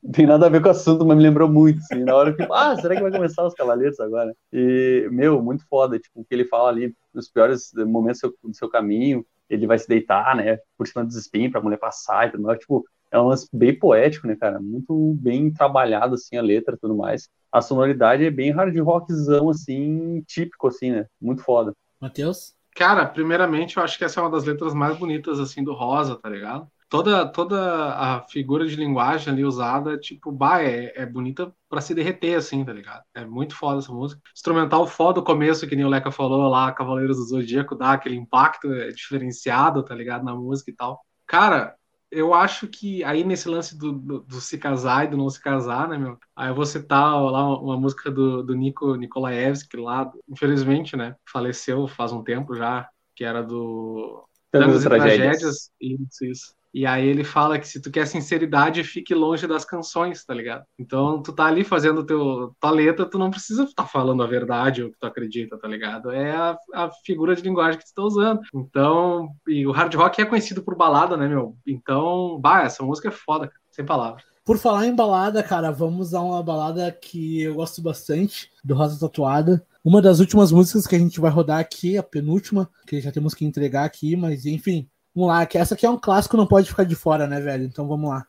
Não tem nada a ver com o assunto, mas me lembrou muito, assim. Na hora que, ah, será que vai começar os Cavaleiros agora? E, meu, muito foda, tipo, o que ele fala ali, nos piores momentos do seu, do seu caminho, ele vai se deitar, né, por cima dos espinhos pra mulher passar e tudo mais. Tipo, é um lance bem poético, né, cara? Muito bem trabalhado, assim, a letra e tudo mais. A sonoridade é bem hard rockzão, assim, típico, assim, né? Muito foda. Matheus? Cara, primeiramente, eu acho que essa é uma das letras mais bonitas, assim, do Rosa, tá ligado? Toda, toda a figura de linguagem ali usada, tipo, bah, é, é bonita para se derreter, assim, tá ligado? É muito foda essa música. Instrumental foda o começo, que nem o Leca falou lá, Cavaleiros do Zodíaco, dá aquele impacto é, diferenciado, tá ligado? Na música e tal. Cara, eu acho que aí nesse lance do, do, do, se casar e do não se casar, né, meu? Aí eu vou citar lá uma, uma música do, do Nico Nikolaevski lá, infelizmente, né? Faleceu faz um tempo já, que era do Tangos e Tragédias. Tragédias. Isso, isso. E aí ele fala que se tu quer sinceridade, fique longe das canções, tá ligado? Então tu tá ali fazendo teu tua letra, tu não precisa estar tá falando a verdade ou o que tu acredita, tá ligado? É a, a, figura de linguagem que tu tá usando. Então, e o hard rock é conhecido por balada, né, meu? Então, bah, essa música é foda, cara. sem palavras. Por falar em balada, cara, vamos a uma balada que eu gosto bastante, do Rosa Tatuada. Uma das últimas músicas que a gente vai rodar aqui, a penúltima, que já temos que entregar aqui, mas enfim, Vamos lá, que essa aqui é um clássico, não pode ficar de fora, né, velho? Então vamos lá.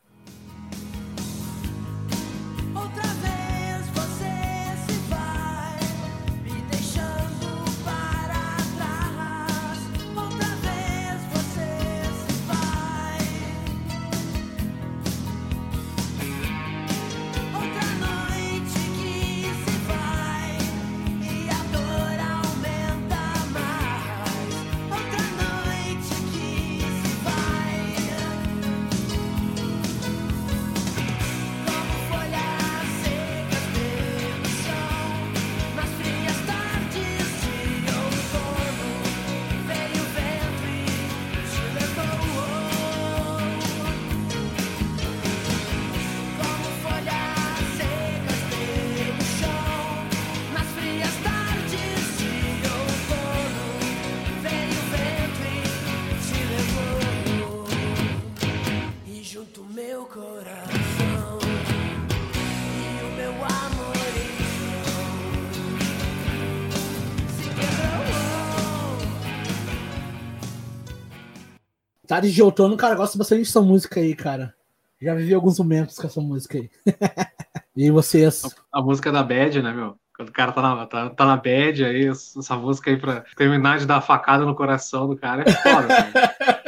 Tarde de Outono, cara, gosto bastante dessa música aí, cara. Já vivi alguns momentos com essa música aí. e vocês? A, a música da Bad, né, meu? Quando o cara tá na, tá, tá na bad aí, essa música aí pra terminar de dar facada no coração do cara é foda.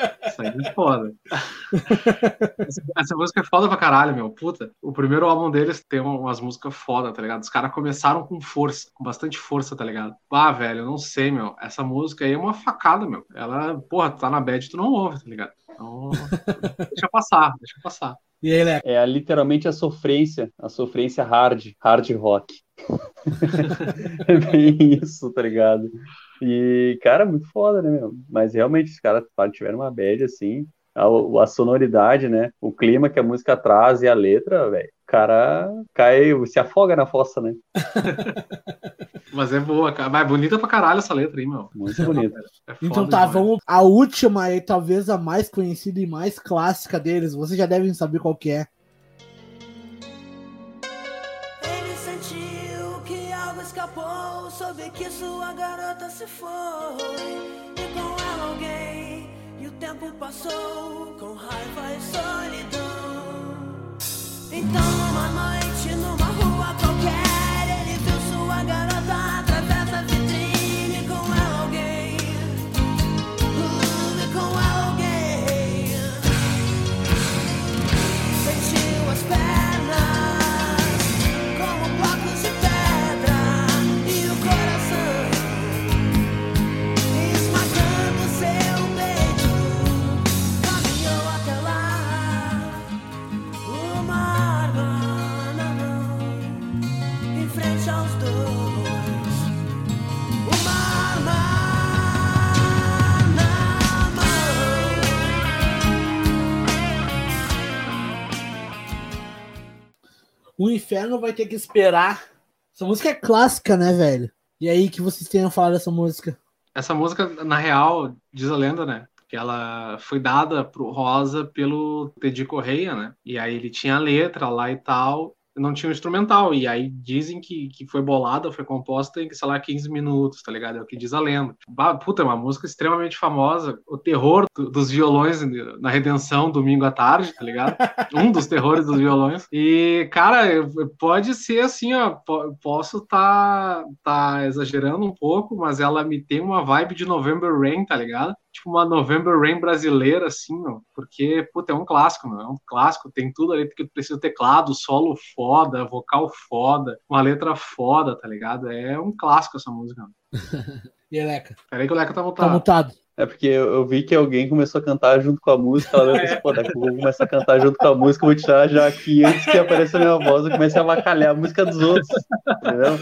Isso aí é foda. Essa, essa, música é foda pra caralho, meu. Puta. O primeiro álbum deles tem umas músicas foda, tá ligado? Os caras começaram com força, com bastante força, tá ligado? Ah, velho, eu não sei, meu. Essa música aí é uma facada, meu. Ela, porra, tá na bad, tu não ouve, tá ligado? Então, deixa passar, deixa passar. E aí, Leco? É literalmente a sofrência, a sofrência hard, hard rock. é bem isso, tá ligado? E, cara, muito foda, né, meu? Mas realmente, os caras tiveram uma bad assim, a, a, sonoridade, né? O clima que a música traz e a letra, velho. O cara cai, se afoga na fossa, né? Mas é boa, cara. Mas é bonita pra caralho essa letra aí, meu. Muito bonita. É então tá, demais. vamos. A última e talvez a mais conhecida e mais clássica deles. Vocês já devem saber qual que é. Soube que sua garota se foi. E com ela alguém, e o tempo passou com raiva e solidão. Então, uma noite, numa rua qualquer, ele viu sua garota O inferno vai ter que esperar. Essa música é clássica, né, velho? E aí, que vocês tenham falado dessa música? Essa música, na real, diz a lenda, né? Que ela foi dada pro Rosa pelo Teddy Correia, né? E aí ele tinha a letra lá e tal, não tinha o instrumental. E aí dizem que, que foi bolada, foi composta em, sei lá, 15 minutos, tá ligado? É o que diz a lenda. Bah, Puta, é uma música extremamente famosa. O terror do- dos violões na Redenção, domingo à tarde, tá ligado? Um dos terrores dos violões. E, cara, pode ser assim, ó. po- Posso tá, tá exagerando um pouco, mas ela me tem uma vibe de November Rain, tá ligado? Tipo uma November Rain brasileira, assim, meu. Porque, puta, é um clássico, meu. É um clássico, tem tudo ali que precisa teclado, solo foda, vocal foda, uma letra foda, tá ligado? É um clássico essa música. E aí, Leca? Peraí que o Leca tá Tá voltado. mutado. É porque eu, vi que alguém começou a cantar junto com a música, ela pensei, pô, daqui eu vou começar a cantar junto com a música, vou tirar já aqui antes que apareça a minha voz, eu comecei a avacalhar a música dos outros, entendeu?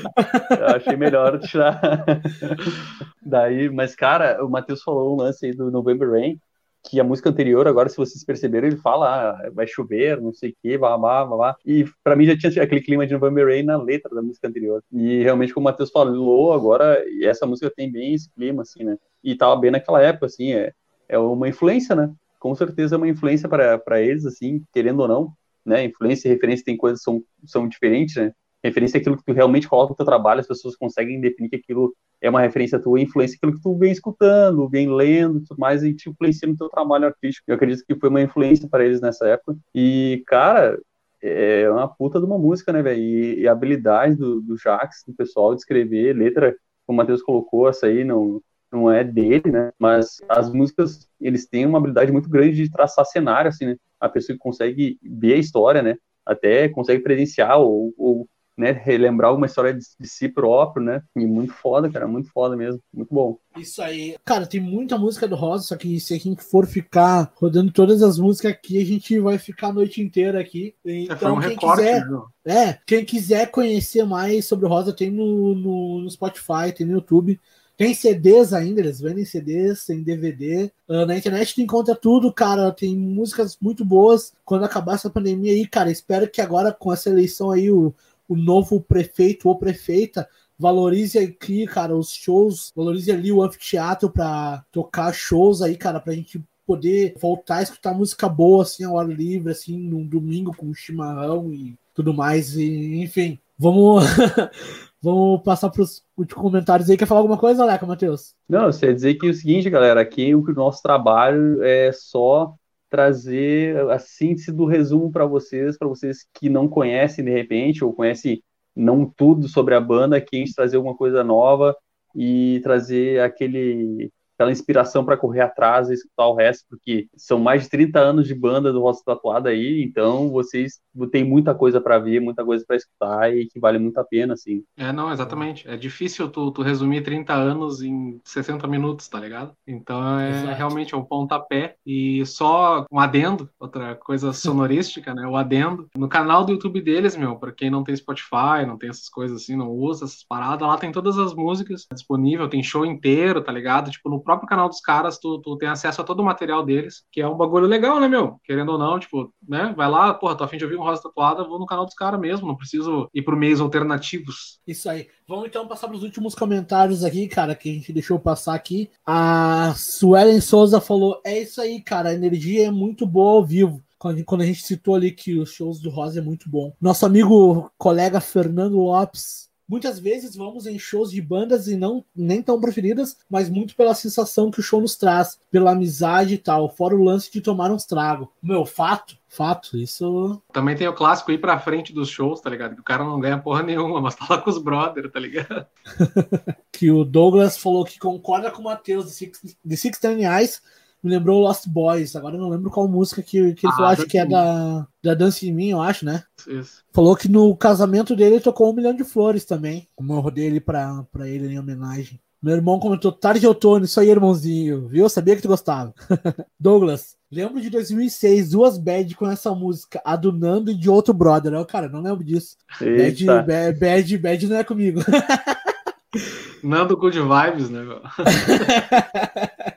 Eu achei melhor tirar. Daí, mas cara, o Matheus falou um lance aí do November Rain, que a música anterior, agora, se vocês perceberam, ele fala, ah, vai chover, não sei o que, blá, blá. E pra mim já tinha aquele clima de November Rain na letra da música anterior. E realmente, como o Matheus falou, agora, essa música tem bem esse clima, assim, né? E tava bem naquela época, assim, é, é uma influência, né? Com certeza é uma influência para eles, assim, querendo ou não, né? Influência e referência tem coisas que são, são diferentes, né? Referência é aquilo que tu realmente coloca no teu trabalho, as pessoas conseguem definir que aquilo é uma referência tua, influência é aquilo que tu vem escutando, vem lendo, e tudo mais, e te influencia no teu trabalho artístico. Eu acredito que foi uma influência para eles nessa época. E, cara, é uma puta de uma música, né, velho? E, e a habilidade do, do Jax, do pessoal, de escrever letra, como o Matheus colocou, essa aí não, não é dele, né? Mas as músicas, eles têm uma habilidade muito grande de traçar cenário, assim, né? A pessoa que consegue ver a história, né? Até consegue presenciar ou, ou né, relembrar alguma história de, de si próprio, né? E muito foda, cara, muito foda mesmo, muito bom. Isso aí. Cara, tem muita música do Rosa, só que se a gente for ficar rodando todas as músicas aqui, a gente vai ficar a noite inteira aqui. É, Então, um quem recorte, quiser, né? é, quem quiser conhecer mais sobre o Rosa, tem no, no, no Spotify, tem no YouTube. Tem CDs ainda, eles vendem CDs, tem DVD. Ah, na internet tu encontra tudo, cara. Tem músicas muito boas. Quando acabar essa pandemia aí, cara, espero que agora com essa eleição aí, o, o novo prefeito ou prefeita valorize aqui, cara, os shows, valorize ali o anfiteatro pra tocar shows aí, cara, pra gente poder voltar a escutar música boa, assim, ao ar livre, assim, num domingo com chimarrão e tudo mais, e, enfim. Vamos, Vamos passar para os comentários aí. Quer falar alguma coisa, Leca, Matheus? Não, você ia dizer que é o seguinte, galera, aqui o nosso trabalho é só trazer a síntese do resumo para vocês, para vocês que não conhecem de repente, ou conhecem não tudo sobre a banda, aqui a gente trazer alguma coisa nova e trazer aquele aquela inspiração para correr atrás e escutar o resto, porque são mais de 30 anos de banda do Rosa Tatuada aí, então vocês têm muita coisa para ver, muita coisa para escutar e que vale muito a pena, assim. É, não, exatamente. É difícil tu, tu resumir 30 anos em 60 minutos, tá ligado? Então é Exato. realmente é um pontapé e só um adendo, outra coisa sonorística, né? O adendo. No canal do YouTube deles, meu, para quem não tem Spotify, não tem essas coisas assim, não usa essas paradas, lá tem todas as músicas disponível, tem show inteiro, tá ligado? Tipo, no próprio canal dos caras, tu, tu tem acesso a todo o material deles, que é um bagulho legal, né, meu? Querendo ou não, tipo, né? Vai lá, porra, tô afim de ouvir um Rosa Tatuada, vou no canal dos caras mesmo, não preciso ir por meios alternativos. Isso aí. Vamos então passar para os últimos comentários aqui, cara, que a gente deixou passar aqui. A Suelen Souza falou: é isso aí, cara, a energia é muito boa ao vivo quando a gente citou ali que os shows do Rosa é muito bom. Nosso amigo colega Fernando Lopes Muitas vezes vamos em shows de bandas e não nem tão preferidas, mas muito pela sensação que o show nos traz, pela amizade e tal, fora o lance de tomar uns tragos. Meu, fato, fato, isso. Também tem o clássico ir pra frente dos shows, tá ligado? Que o cara não ganha porra nenhuma, mas tá lá com os brothers, tá ligado? que o Douglas falou que concorda com o Matheus de Six, de Six Eyes me lembrou Lost Boys. Agora eu não lembro qual música que, que ele ah, falou, acho que é da, da Dance em Mim, eu acho, né? Isso. Falou que no casamento dele ele tocou um milhão de flores também. O morro dele pra, pra ele em homenagem. Meu irmão comentou, tarde outono, isso aí, irmãozinho, viu? Eu sabia que tu gostava. Douglas, lembro de 2006, duas bad com essa música, a do Nando e de outro brother. Eu, cara, não lembro disso. Bad, bad, bad não é comigo. Nando Good Vibes, né?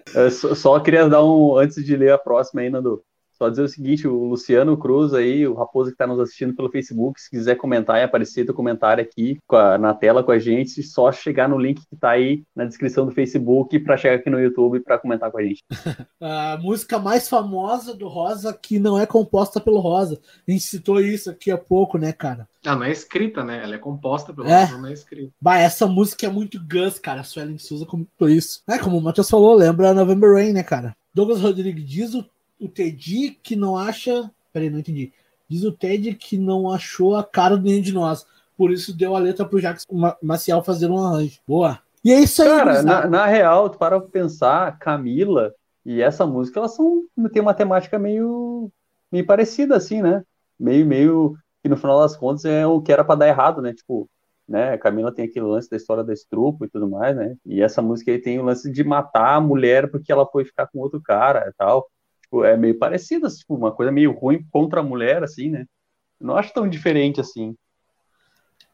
só, só, queria dar um. Antes de ler a próxima aí, Nando. Só dizer o seguinte: o Luciano Cruz aí, o Raposo que está nos assistindo pelo Facebook, se quiser comentar e aparecer teu comentário aqui a, na tela com a gente, só chegar no link que está aí na descrição do Facebook para chegar aqui no YouTube para comentar com a gente. a música mais famosa do Rosa que não é composta pelo Rosa. A gente citou isso aqui há pouco, né, cara? Ela não é escrita, né? Ela é composta pelo é. Rosa, não é escrita. Bah, essa música é muito Gus, cara. A Suelen Souza comentou isso. É, como o Matheus falou, lembra November Rain, né, cara? Douglas Rodrigues diz o o Teddy que não acha. Peraí, não entendi. Diz o Ted que não achou a cara do nenhum de nós. Por isso deu a letra pro Jackson Maciel fazer um arranjo. Boa. E é isso aí, Cara, na, na, real, tu para pensar, Camila e essa música, elas são. tem uma temática meio. meio parecida, assim, né? Meio, meio. que no final das contas é o que era para dar errado, né? Tipo, né? Camila tem aquele lance da história da estrupo e tudo mais, né? E essa música aí tem o lance de matar a mulher porque ela foi ficar com outro cara e tal. Tipo, é meio parecido, assim, tipo, uma coisa meio ruim contra a mulher, assim, né? não acho tão diferente assim.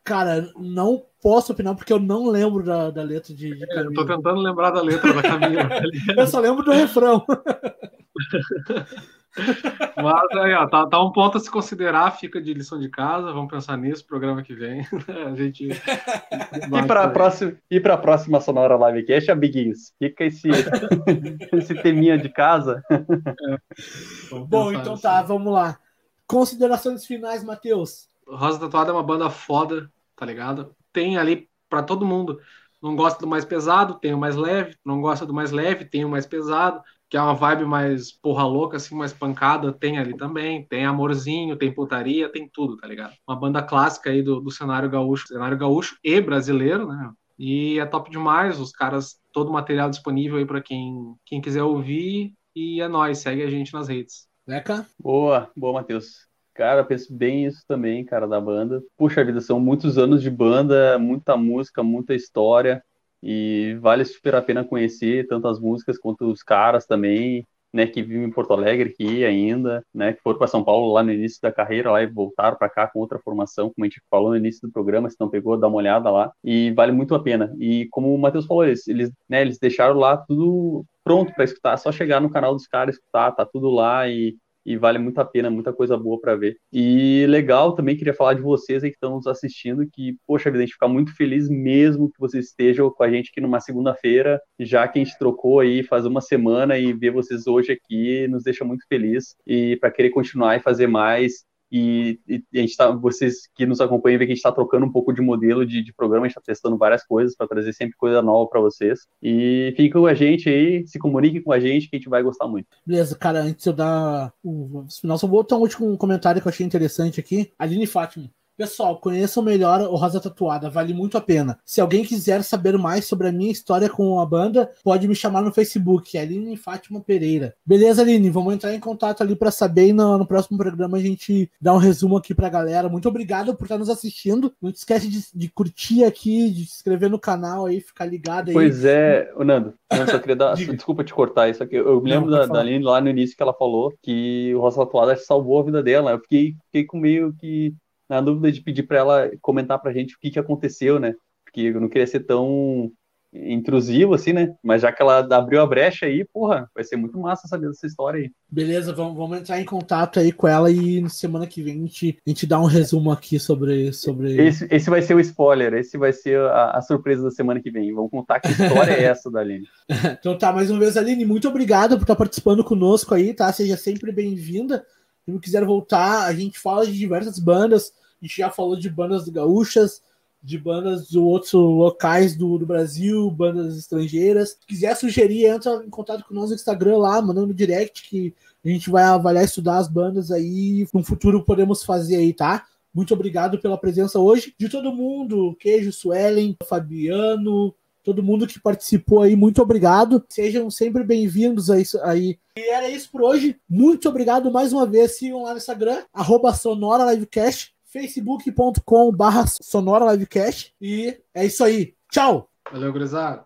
Cara, não posso opinar porque eu não lembro da, da letra de, de é, eu tô tentando lembrar da letra da Camila. Eu só lembro do refrão. Mas aí, ó, tá, tá, um ponto a se considerar, fica de lição de casa, vamos pensar nisso, programa que vem. a gente. e para a próxima, e para a próxima Sonora Livecast, amiguinhos, fica esse, esse teminha de casa. É, Bom, então assim. tá, vamos lá. Considerações finais, Matheus. Rosa Tatuada é uma banda foda, tá ligado? Tem ali para todo mundo. Não gosta do mais pesado, tem o mais leve. Não gosta do mais leve, tem o mais pesado que é uma vibe mais porra louca, assim, mais pancada, tem ali também. Tem amorzinho, tem putaria, tem tudo, tá ligado? Uma banda clássica aí do, do cenário gaúcho, cenário gaúcho e brasileiro, né? E é top demais, os caras, todo o material disponível aí para quem, quem quiser ouvir. E é nóis, segue a gente nas redes. Leca? Boa, boa, Matheus. Cara, penso bem isso também, cara, da banda. Puxa vida, são muitos anos de banda, muita música, muita história. E vale super a pena conhecer tanto as músicas quanto os caras também, né, que vivem em Porto Alegre aqui ainda, né, que foram para São Paulo lá no início da carreira lá e voltaram para cá com outra formação, como a gente falou no início do programa, se não pegou, dá uma olhada lá, e vale muito a pena. E como o Matheus falou, eles, eles, né, eles deixaram lá tudo pronto para escutar, só chegar no canal dos caras escutar, tá tudo lá e e vale muito a pena, muita coisa boa para ver. E legal, também queria falar de vocês aí que estão nos assistindo, que, poxa vida, a gente fica muito feliz mesmo que vocês estejam com a gente aqui numa segunda-feira, já que a gente trocou aí faz uma semana e ver vocês hoje aqui nos deixa muito feliz e para querer continuar e fazer mais E, e, gente tá, vocês que nos acompanham, vê que a gente está trocando um pouco de modelo de, de programa, a gente está testando várias coisas para trazer sempre coisa nova para vocês. E fiquem com a gente aí, se comuniquem com a gente que a gente vai gostar muito. Beleza, cara, antes de eu dar o final, só vou botar um último comentário que eu achei interessante aqui. Aline Fátima. Pessoal, conheçam melhor o Rosa Tatuada, vale muito a pena. Se alguém quiser saber mais sobre a minha história com a banda, pode me chamar no Facebook, Aline Fátima Pereira. Beleza, Aline? Vamos entrar em contato ali para saber e no, no, próximo programa a gente dá um resumo aqui pra galera. Muito obrigado por estar nos assistindo. Não esquece de, de curtir aqui, de se inscrever no canal aí, ficar ligado aí. Pois é, Nando, eu só queria dar. desculpa te cortar isso aqui. Eu me lembro Não, da, da Aline lá no início que ela falou que o Rosa Tatuada salvou a vida dela. Eu fiquei, fiquei com meio que na dúvida de pedir para ela comentar para a gente o que, que aconteceu, né? Porque eu não queria ser tão intrusivo, assim, né? Mas já que ela abriu a brecha aí, porra, vai ser muito massa saber dessa história aí. Beleza, vamos, vamos entrar em contato aí com ela e semana que vem a gente, a gente dá um resumo aqui sobre. sobre... Esse, esse vai ser o spoiler, esse vai ser a, a surpresa da semana que vem. Vamos contar que história é essa da Aline. então tá, mais uma vez, Aline, muito obrigado por estar participando conosco aí, tá? Seja sempre bem-vinda. Se quiser voltar, a gente fala de diversas bandas a gente já falou de bandas gaúchas, de bandas de outros locais do, do Brasil, bandas estrangeiras. Se quiser sugerir, entra em contato com nós no Instagram lá, mandando direct que a gente vai avaliar estudar as bandas aí. No futuro podemos fazer aí, tá? Muito obrigado pela presença hoje de todo mundo, Queijo, Suelen, Fabiano, todo mundo que participou aí, muito obrigado. Sejam sempre bem-vindos aí. E era isso por hoje. Muito obrigado mais uma vez. Sigam lá no Instagram, arroba Sonora Livecast facebook.com barra sonora livecast e é isso aí. Tchau! Valeu, gurizada!